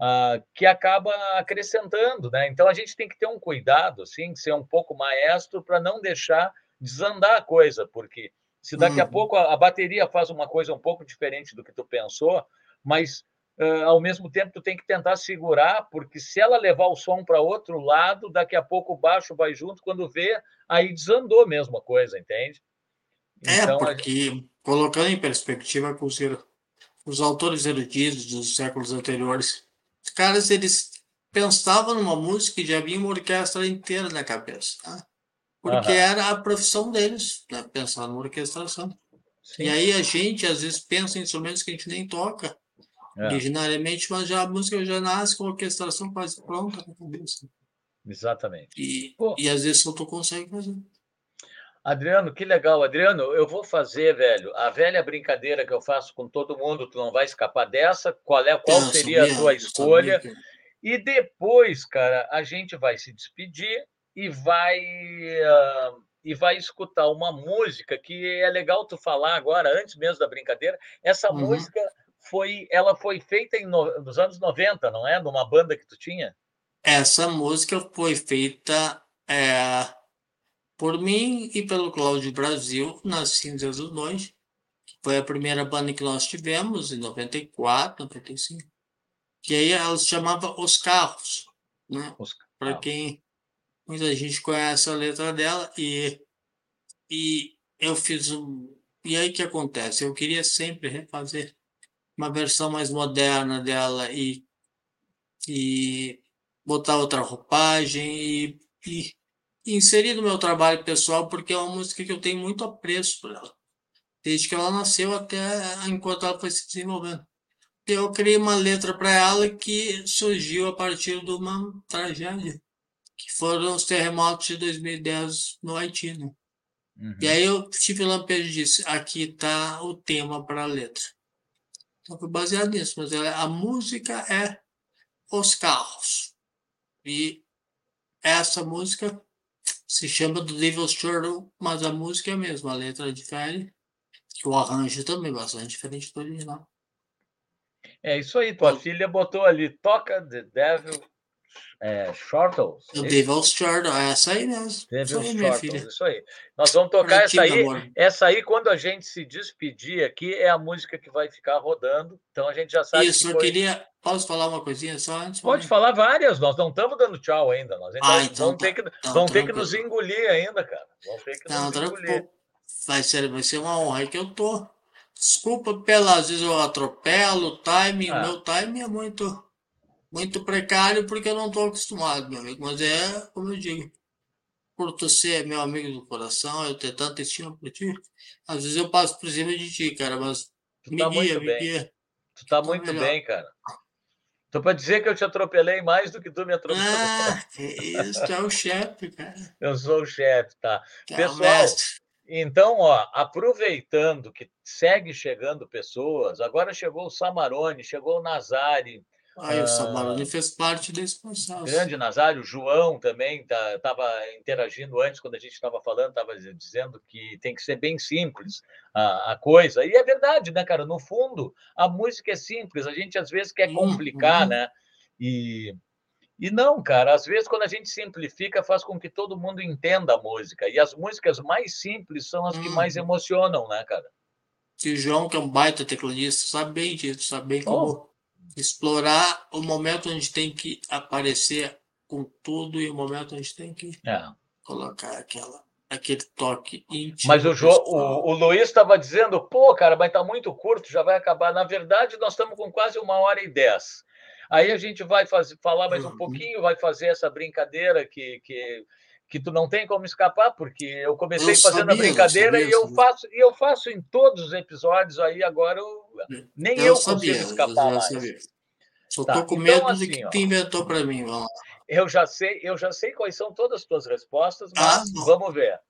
ah, que acaba acrescentando, né? Então a gente tem que ter um cuidado, assim, ser um pouco maestro para não deixar desandar a coisa, porque se daqui a Uhum. pouco a, a bateria faz uma coisa um pouco diferente do que tu pensou, mas ao mesmo tempo tu tem que tentar segurar, porque se ela levar o som para outro lado, daqui a pouco o baixo vai junto, quando vê, aí desandou mesmo a coisa, entende? É, Então, a- porque colocando em perspectiva com os, os autores eruditos dos séculos anteriores, os caras eles pensavam numa música e já vinha uma orquestra inteira na cabeça, tá? Porque Aham. era a profissão deles, né? Pensar numa orquestração. sim, E aí a gente às vezes pensa em instrumentos que a gente nem toca é, originariamente, mas já a música já nasce com a orquestração quase pronta na cabeça. exatamente. E, Pô. e às vezes só tu consegue fazer. Adriano, que legal. Adriano, eu vou fazer, velho, a velha brincadeira que eu faço com todo mundo, tu não vai escapar dessa. Qual é, qual Eu seria a tua escolha? sabia E depois, cara, a gente vai se despedir e vai ah, e vai escutar uma música que é legal tu falar agora, antes mesmo da brincadeira. Essa Uhum. música foi, ela foi feita em no- nos anos 90, não é? Numa banda que tu tinha? Essa música foi feita é, por mim e pelo Cláudio Brasil nas Cinzas do Noite, que foi a primeira banda que nós tivemos em 94, 95. Que aí ela se chamava Os Carros, né? Para quem muita gente conhece a letra dela e e eu fiz um e aí que acontece? Eu queria sempre refazer uma versão mais moderna dela e e botar outra roupagem e, e inserir no meu trabalho pessoal, porque é uma música que eu tenho muito apreço por ela, desde que ela nasceu até enquanto ela foi se desenvolvendo. Eu criei uma letra para ela que surgiu a partir de uma tragédia, que foram os terremotos de 2010 no Haiti. Né? uhum. E aí eu tive lampejo e disse, aqui está o tema para a letra. Então foi baseado nisso, mas ela- a música é Os Carros. E essa música se chama do Devil's Turtle, mas a música é a mesma, a letra difere, que o arranjo também é bastante diferente do original. É isso aí, tua filha botou ali, toca The Devil é, Shortles. O Devil's Turtle, é essa aí mesmo. Isso Devil aí, minha Shortles, filha. isso aí. Nós vamos tocar essa aí. amor. Essa aí, quando a gente se despedir aqui, é a música que vai ficar rodando. Então a gente já sabe Isso, que eu foi... queria. Posso falar uma coisinha só antes? Pode falar várias, nós não estamos dando tchau ainda. Nós ainda Ah, então vamos, tá. ter que, Então, vamos ter que nos engolir ainda, cara. Vamos ter que nos engolir. Vai ser, vai ser uma honra que eu tô. Desculpa pela, às vezes eu atropelo o timing, Ah. meu timing é muito, muito precário porque eu não tô acostumado, meu amigo. Mas é, como eu digo, por ser meu amigo do coração, eu ter tanta estima por ti, às vezes eu passo por cima de ti, cara, mas Tu Me tá guia, muito me bem. guia. Tu tá tô muito melhor. bem, cara. Tô para dizer que eu te atropelei mais do que tu me atropelou. Ah, que isso, tu é o chefe, cara. Eu sou o chefe, tá? Tu é Pessoal, mestre. Então, ó, aproveitando que segue chegando pessoas, agora chegou o Samarone, chegou o Nazari, Aí Ah. o Samarone fez parte desse processo. grande Nazário, o João também estava interagindo antes, quando a gente estava falando, estava dizendo que tem que ser bem simples a, a coisa. E é verdade, né, cara? No fundo, a música é simples, a gente às vezes quer Uhum. complicar, né? E, e não, cara, às vezes quando a gente simplifica, faz com que todo mundo entenda a música. E as músicas mais simples são as que mais Uhum. emocionam, né, cara? E o João, que é um baita tecladista, sabe bem disso, sabe bem Oh. Explorar o momento onde tem que aparecer com tudo e o momento onde tem que É. colocar aquela, aquele toque íntimo. Mas o, Jo- o, o Luiz estava dizendo, pô, cara, mas tá muito curto, já vai acabar. Na verdade, nós estamos com quase uma hora e dez. Aí a gente vai fazer, falar mais um Uhum. pouquinho, vai fazer essa brincadeira que, que, que tu não tem como escapar, porque eu comecei Eu fazendo a sabia, eu brincadeira sabia, e eu faço e eu faço em todos os episódios aí agora eu- nem eu, Eu consigo sabia, eu escapar já mais. sabia. Só Tá, tô com então, medo do assim, que ó. tu inventou para mim. Vamos lá. Eu já sei, eu já sei quais são todas as tuas respostas, Ah, mas bom. vamos ver.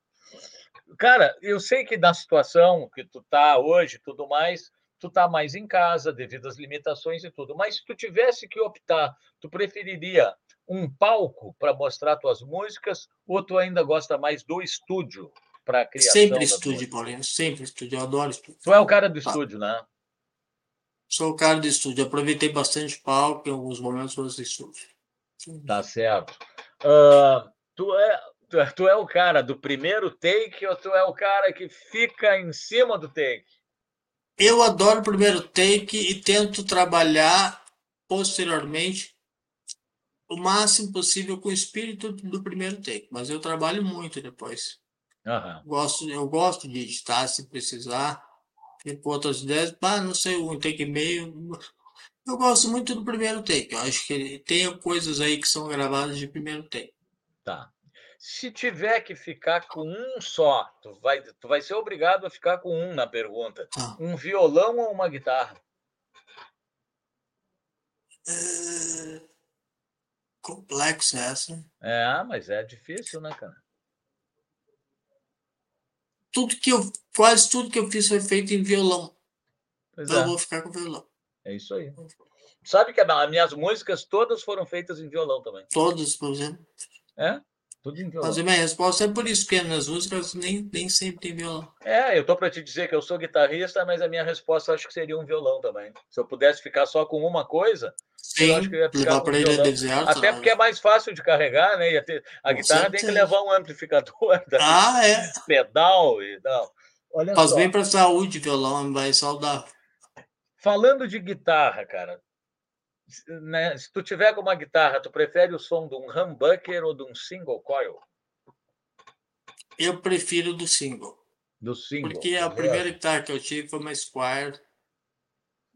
Cara, eu sei que na situação que tu tá hoje, tudo mais, tu tá mais em casa devido às limitações e tudo. Mas se tu tivesse que optar, tu preferiria um palco para mostrar tuas músicas ou tu ainda gosta mais do estúdio para criação Sempre estúdio, músicas? Paulinho. Sempre estúdio. Eu adoro estúdio. Tu é o cara do estúdio, né? Sou o cara do estúdio. Aproveitei bastante palco em alguns momentos do estúdio. Tá certo. Ah, tu, é, tu, é, tu é o cara do primeiro take ou tu é o cara que fica em cima do take? Eu adoro o primeiro take e tento trabalhar posteriormente o máximo possível com o espírito do primeiro take, mas eu trabalho muito depois. Aham. Gosto, eu gosto de editar se precisar. Tem outras ideias, pá, não sei, um take e meio. Eu gosto muito do primeiro take. Eu acho que tem coisas aí que são gravadas de primeiro take. Tá. Se tiver que ficar com um só, tu vai, tu vai ser obrigado a ficar com um na pergunta. Tá. Um violão ou uma guitarra? É... Complexo essa. É, mas é difícil, né, cara? Tudo que eu, quase tudo que eu fiz foi feito em violão. Pois Então eu é, vou ficar com violão. é isso aí. Sabe que as minhas músicas todas foram feitas em violão também. Todos, por exemplo. É? Tudo em violão. Mas a minha resposta é por isso, porque nas músicas nem, nem sempre tem violão. É, eu tô para te dizer que eu sou guitarrista, mas a minha resposta acho que seria um violão também. Se eu pudesse ficar só com uma coisa, Sim, acho que eu ia ficar levar com ilha violão. deserta. até porque é mais fácil de carregar, né? Ia ter- A Com guitarra tem que levar um amplificador, Ah, é. pedal e tal. Olha Faz só. bem para a saúde, violão, vai saudável. Falando de guitarra, cara, né, se tu tiver com uma guitarra, tu prefere o som de um humbucker ou de um single coil? Eu prefiro do single. Do single. Porque a tá primeira guitarra que eu tive foi uma Squire.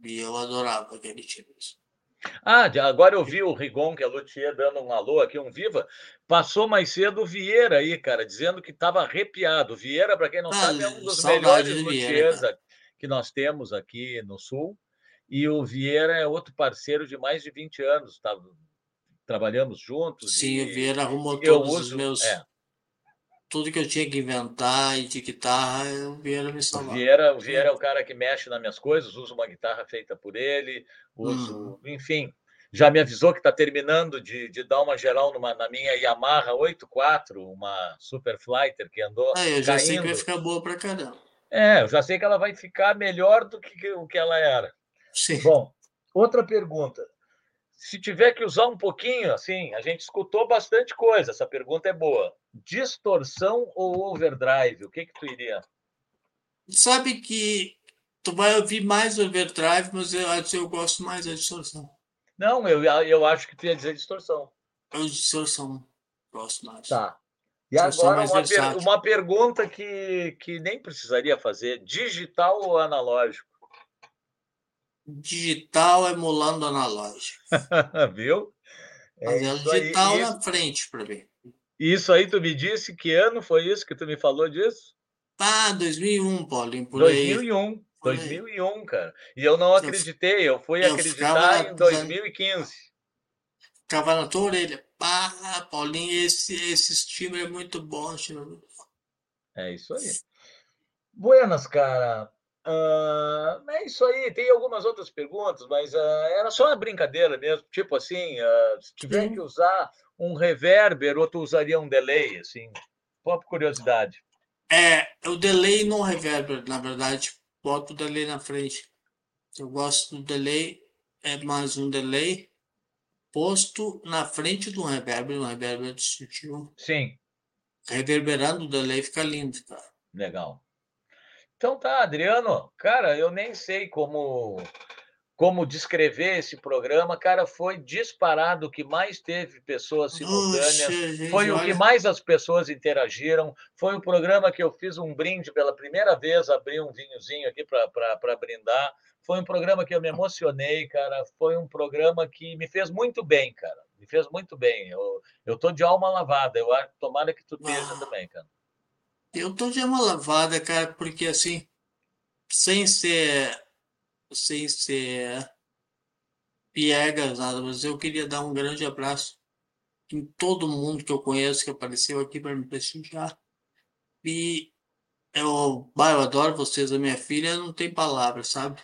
E eu adorava aquele tipo. Ah, agora eu vi o Rigon, que é luthier, dando um alô aqui, um viva. Passou mais cedo o Vieira aí, cara, dizendo que estava arrepiado. Vieira, para quem não Ah, sabe, é um dos melhores luthiers que nós temos aqui no Sul. E o Vieira é outro parceiro de mais de 20 anos. Tá? Trabalhamos juntos. Sim, o Vieira arrumou todos os uso. meus. É, Tudo que eu tinha que inventar e de guitarra, o Vieira me o salvava. Vieira, o Vieira é o cara que mexe nas minhas coisas, uso uma guitarra feita por ele, uso, Uhum. enfim. Já me avisou que está terminando de, de dar uma geral numa, na minha Yamaha 84, uma Super Flighter que andou Ah, eu já sei que vai caindo. ficar boa pra caramba. É, eu já sei que ela vai ficar melhor do que o que ela era. Sim. Bom, outra pergunta. Se tiver que usar um pouquinho, assim, a gente escutou bastante coisa, essa pergunta é boa. Distorção ou overdrive? O que que tu iria? Sabe que tu vai ouvir mais overdrive, mas eu, acho- eu gosto mais da distorção. Não, eu, eu acho que tu ia dizer distorção. Eu distorção gosto mais. Tá. E Distorção agora uma, per- uma pergunta que, que nem precisaria fazer: digital ou analógico? Digital emulando analógico. Viu? É isso, aí, digital isso, na frente para mim. isso aí tu me disse que ano foi isso que tu me falou disso? Ah, 2001, Paulinho, por aí. 2001. Olha aí. 2001, cara. E eu não acreditei, eu fui eu acreditar em 2015. Ficava na tua orelha. Ah, Paulinho, esse, esse streamer é muito bom. É isso aí. Buenas, cara. Ah, é isso aí. Tem algumas outras perguntas, mas ah, era só uma brincadeira mesmo. Tipo assim, ah, se tiver Sim. que usar um reverber, ou tu usaria um delay, assim. Só por curiosidade. É, o delay não reverber, na verdade. Boto o delay na frente. Eu gosto do delay, é mais um delay posto na frente do reverber, um reverber sutil. Sim, Reverberando o delay fica lindo, cara. legal. Então tá, Adriano. Cara, eu nem sei como como descrever esse programa. Cara, foi disparado o que mais teve pessoas simultâneas. Gente, Foi o que mais as pessoas interagiram. Foi o programa que eu fiz um brinde pela primeira vez, abri um vinhozinho aqui para brindar. Foi um programa que eu me emocionei, cara. Foi um programa que me fez muito bem, cara. Me fez muito bem. Eu, eu tô de alma lavada. Eu acho, tomara que tu esteja Ah. também, cara. Eu tô de uma lavada, cara, porque assim, sem ser, sem ser piegas, nada, mas eu queria dar um grande abraço em todo mundo que eu conheço que apareceu aqui para me prestigiar. E eu, eu adoro vocês, a minha filha não tem palavras, sabe?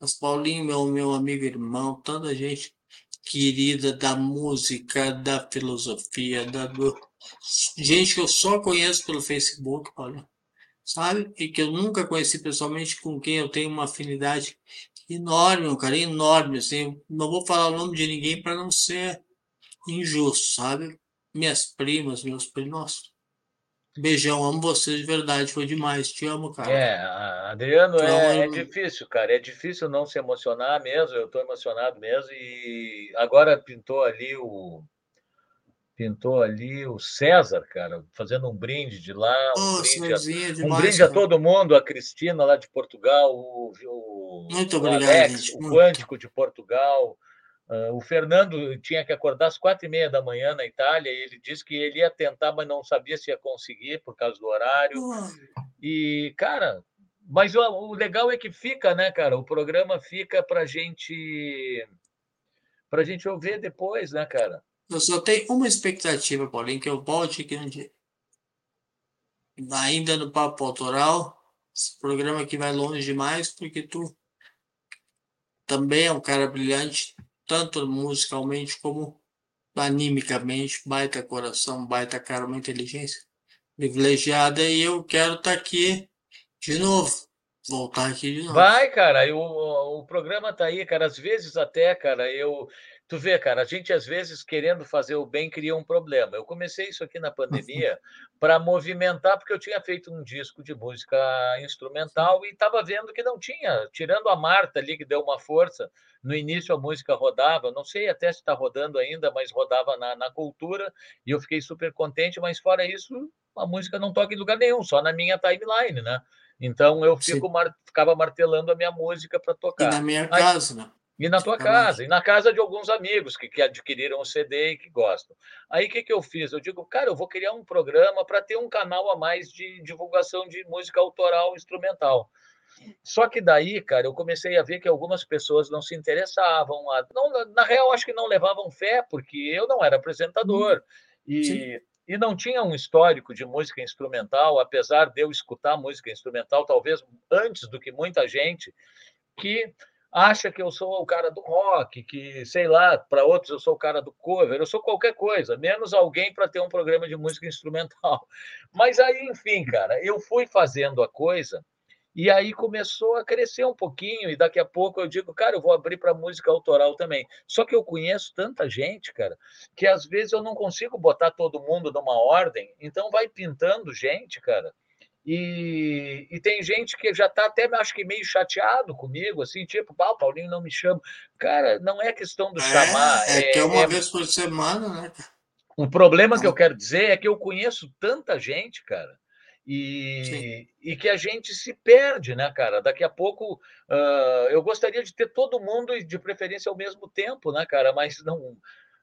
Mas Paulinho, meu, meu amigo irmão, tanta gente querida da música, da filosofia, da do... gente que eu só conheço pelo Facebook, Paulinho, sabe? E que eu nunca conheci pessoalmente, com quem eu tenho uma afinidade enorme, um carinho enorme, assim. Não vou falar o nome de ninguém para não ser injusto, sabe? Minhas primas, meus primos. Beijão, amo vocês de verdade, foi demais, te amo, cara. É, Adriano, Então, é, é eu- difícil, cara. É difícil não se emocionar mesmo. Eu estou emocionado mesmo. E agora pintou ali o pintou ali o César, cara, fazendo um brinde de lá, um Ô, brinde a, um demais, brinde a todo mundo, a Cristina lá de Portugal, o, o, Muito o obrigado, Alex, gente, o. Quântico de Portugal. Ah, o Fernando tinha que acordar às quatro e meia da manhã na Itália e ele disse que ele ia tentar, mas não sabia se ia conseguir por causa do horário. E, cara, mas o, o legal é que fica, né, cara? O programa fica para gente para gente ouvir depois, né, cara? Eu só tenho uma expectativa, Paulinho, que eu volte aqui um dia. Ainda no Papo Autoral, esse programa aqui vai longe demais, porque tu também é um cara brilhante, tanto musicalmente como animicamente, baita coração, baita cara, uma inteligência privilegiada, e eu quero estar aqui de novo, voltar aqui de novo. Vai, cara, e o, o programa tá aí, cara. Às vezes até, cara, eu. Tu vê, cara, a gente às vezes querendo fazer o bem cria um problema. Eu comecei isso aqui na pandemia para movimentar, porque eu tinha feito um disco de música instrumental e estava vendo que não tinha, tirando a Marta ali, que deu uma força. No início a música rodava, não sei até se está rodando ainda, mas rodava na, na cultura e eu fiquei super contente. Mas fora isso, a música não toca em lugar nenhum, só na minha timeline, né? Então eu fico mar- ficava martelando a minha música para E tocar. na minha Aí- casa, né? E na tua casa, e na casa de alguns amigos que, que adquiriram o CD e que gostam. Aí o que, que eu fiz? Eu digo, cara, eu vou criar um programa para ter um canal a mais de divulgação de música autoral instrumental. Só que daí, cara, eu comecei a ver que algumas pessoas não se interessavam. a- não, na real, acho que não levavam fé, porque eu não era apresentador. Sim. E, e não tinha um histórico de música instrumental, apesar de eu escutar música instrumental, talvez antes do que muita gente, que acha que eu sou o cara do rock, que, sei lá, para outros eu sou o cara do cover, eu sou qualquer coisa, menos alguém para ter um programa de música instrumental. Mas aí, enfim, cara, eu fui fazendo a coisa e aí começou a crescer um pouquinho, e daqui a pouco eu digo, cara, eu vou abrir para música autoral também. Só que eu conheço tanta gente, cara, que às vezes eu não consigo botar todo mundo numa ordem, então vai pintando gente, cara. E, e tem gente que já está até, acho que meio chateado comigo, assim, tipo, ah, o Paulinho não me chama. Cara, não é questão do chamar. É, é que é uma é- vez por semana, né? o problema que eu quero dizer é que eu conheço tanta gente, cara, e, e que a gente se perde, né, cara? Daqui a pouco ah, eu gostaria de ter todo mundo e de preferência ao mesmo tempo, né, cara? Mas não.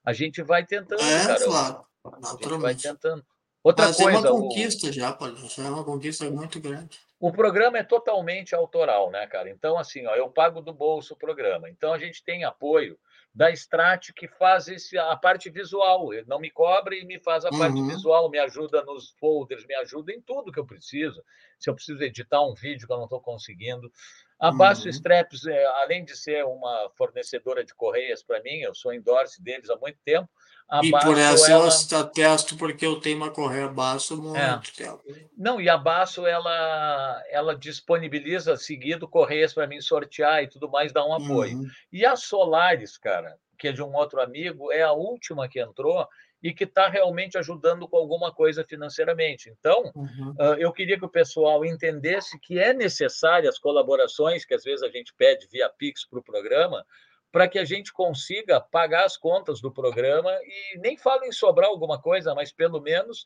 A gente vai tentando, É, cara. A gente vai naturalmente. tentando. Outra Mas é coisa. uma o- conquista já, Paulinho. Já é uma conquista muito grande. O programa é totalmente autoral, né, cara? Então, assim, ó, eu pago do bolso o programa. Então, a gente tem apoio da Strat, que faz esse, a parte visual. Ele não me cobra e me faz a parte Uhum. visual, me ajuda nos folders, me ajuda em tudo que eu preciso. Se eu preciso editar um vídeo que eu não estou conseguindo. A Basso Uhum. Straps, é, além de ser uma fornecedora de correias para mim, eu sou endorse deles há muito tempo. A E por essa ela... eu atesto porque eu tenho uma correia baixo há muito É. tempo. Não, e a Basso, ela, ela disponibiliza seguido correias para mim sortear e tudo mais, dá um apoio. Uhum. E a Solaris, cara, que é de um outro amigo, é a última que entrou e que está realmente ajudando com alguma coisa financeiramente. Então, Uhum. ah, eu queria que o pessoal entendesse que é necessário as colaborações que às vezes a gente pede via Pix para o programa, para que a gente consiga pagar as contas do programa e nem falo em sobrar alguma coisa, mas pelo menos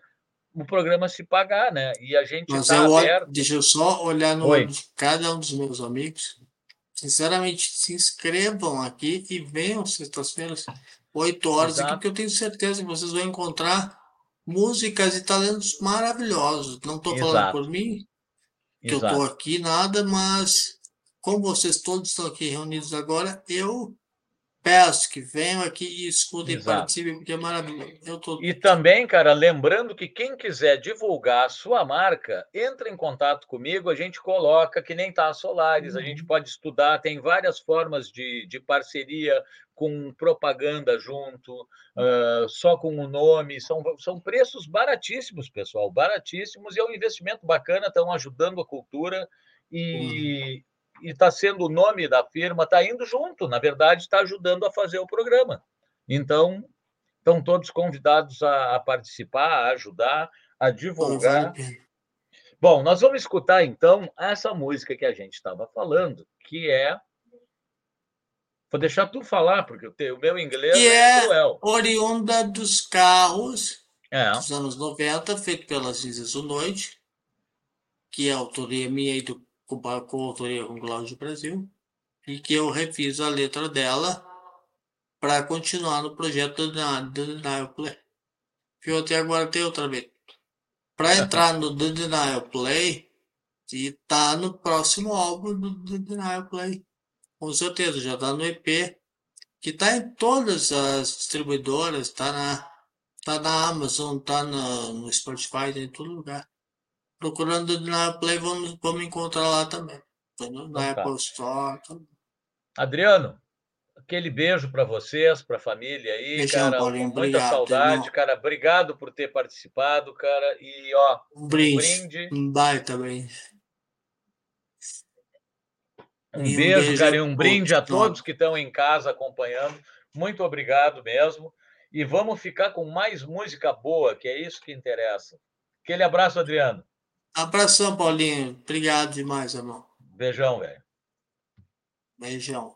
o programa se pagar, né? E a gente está eu aberto. deixa eu só olhar no Oi. de cada um dos meus amigos. Sinceramente, se inscrevam aqui e venham sextas-feiras, 8 horas aqui, porque eu tenho certeza que vocês vão encontrar músicas e talentos maravilhosos. Não estou falando por mim, que eu Exato. estou aqui, nada, mas como vocês todos estão aqui reunidos agora, eu peço que venham aqui e escutem e Exato. participem, porque é maravilhoso. Tô... E também, cara, lembrando que quem quiser divulgar a sua marca, entra em contato comigo, a gente coloca, que nem tá a Solaris, a Uhum. gente pode estudar, tem várias formas de, de parceria com propaganda junto, ah, só com o nome, são, são preços baratíssimos, pessoal, baratíssimos, e é um investimento bacana, estão ajudando a cultura e está sendo o nome da firma, está indo junto, na verdade, está ajudando a fazer o programa. Então, Estão todos convidados a, a participar, a ajudar, a a divulgar. Bom, nós vamos escutar então essa música que a gente estava falando, que é. Vou deixar tu falar, porque o, teu, o meu inglês Que é é- cruel. Oriunda dos carros É, dos anos 90, feito pela Cinzas Noite, que é autoria minha e do com coautoria com Cláudio Brasil, e que eu refiz a letra dela para continuar no projeto da The Denial Play. Que eu até agora tenho outra vez. Para entrar no The Denial Play, e tá no próximo álbum do The Denial Play. Com certeza, já tá no EP, que tá em todas as distribuidoras, tá na Tá na Amazon, tá na, no Spotify, tá em todo lugar. Procurando na Play, vamos, vamos encontrar lá também. No- Na Então tá. Apple Store. tá- Adriano, aquele beijo para vocês, para a família aí, Beijão, cara. Paulinho, muita obrigado, saudade, irmão. cara. Obrigado por ter participado, cara. E, ó, Um um brinde. brinde. Um baita brinde. Um um beijo, beijo cara, e um brinde a todos. todos que estão em casa acompanhando. Muito obrigado mesmo. E vamos ficar com mais música boa, que é isso que interessa. Aquele abraço, Adriano. Abração, Paulinho. Obrigado demais, irmão. Beijão, velho. Beijão.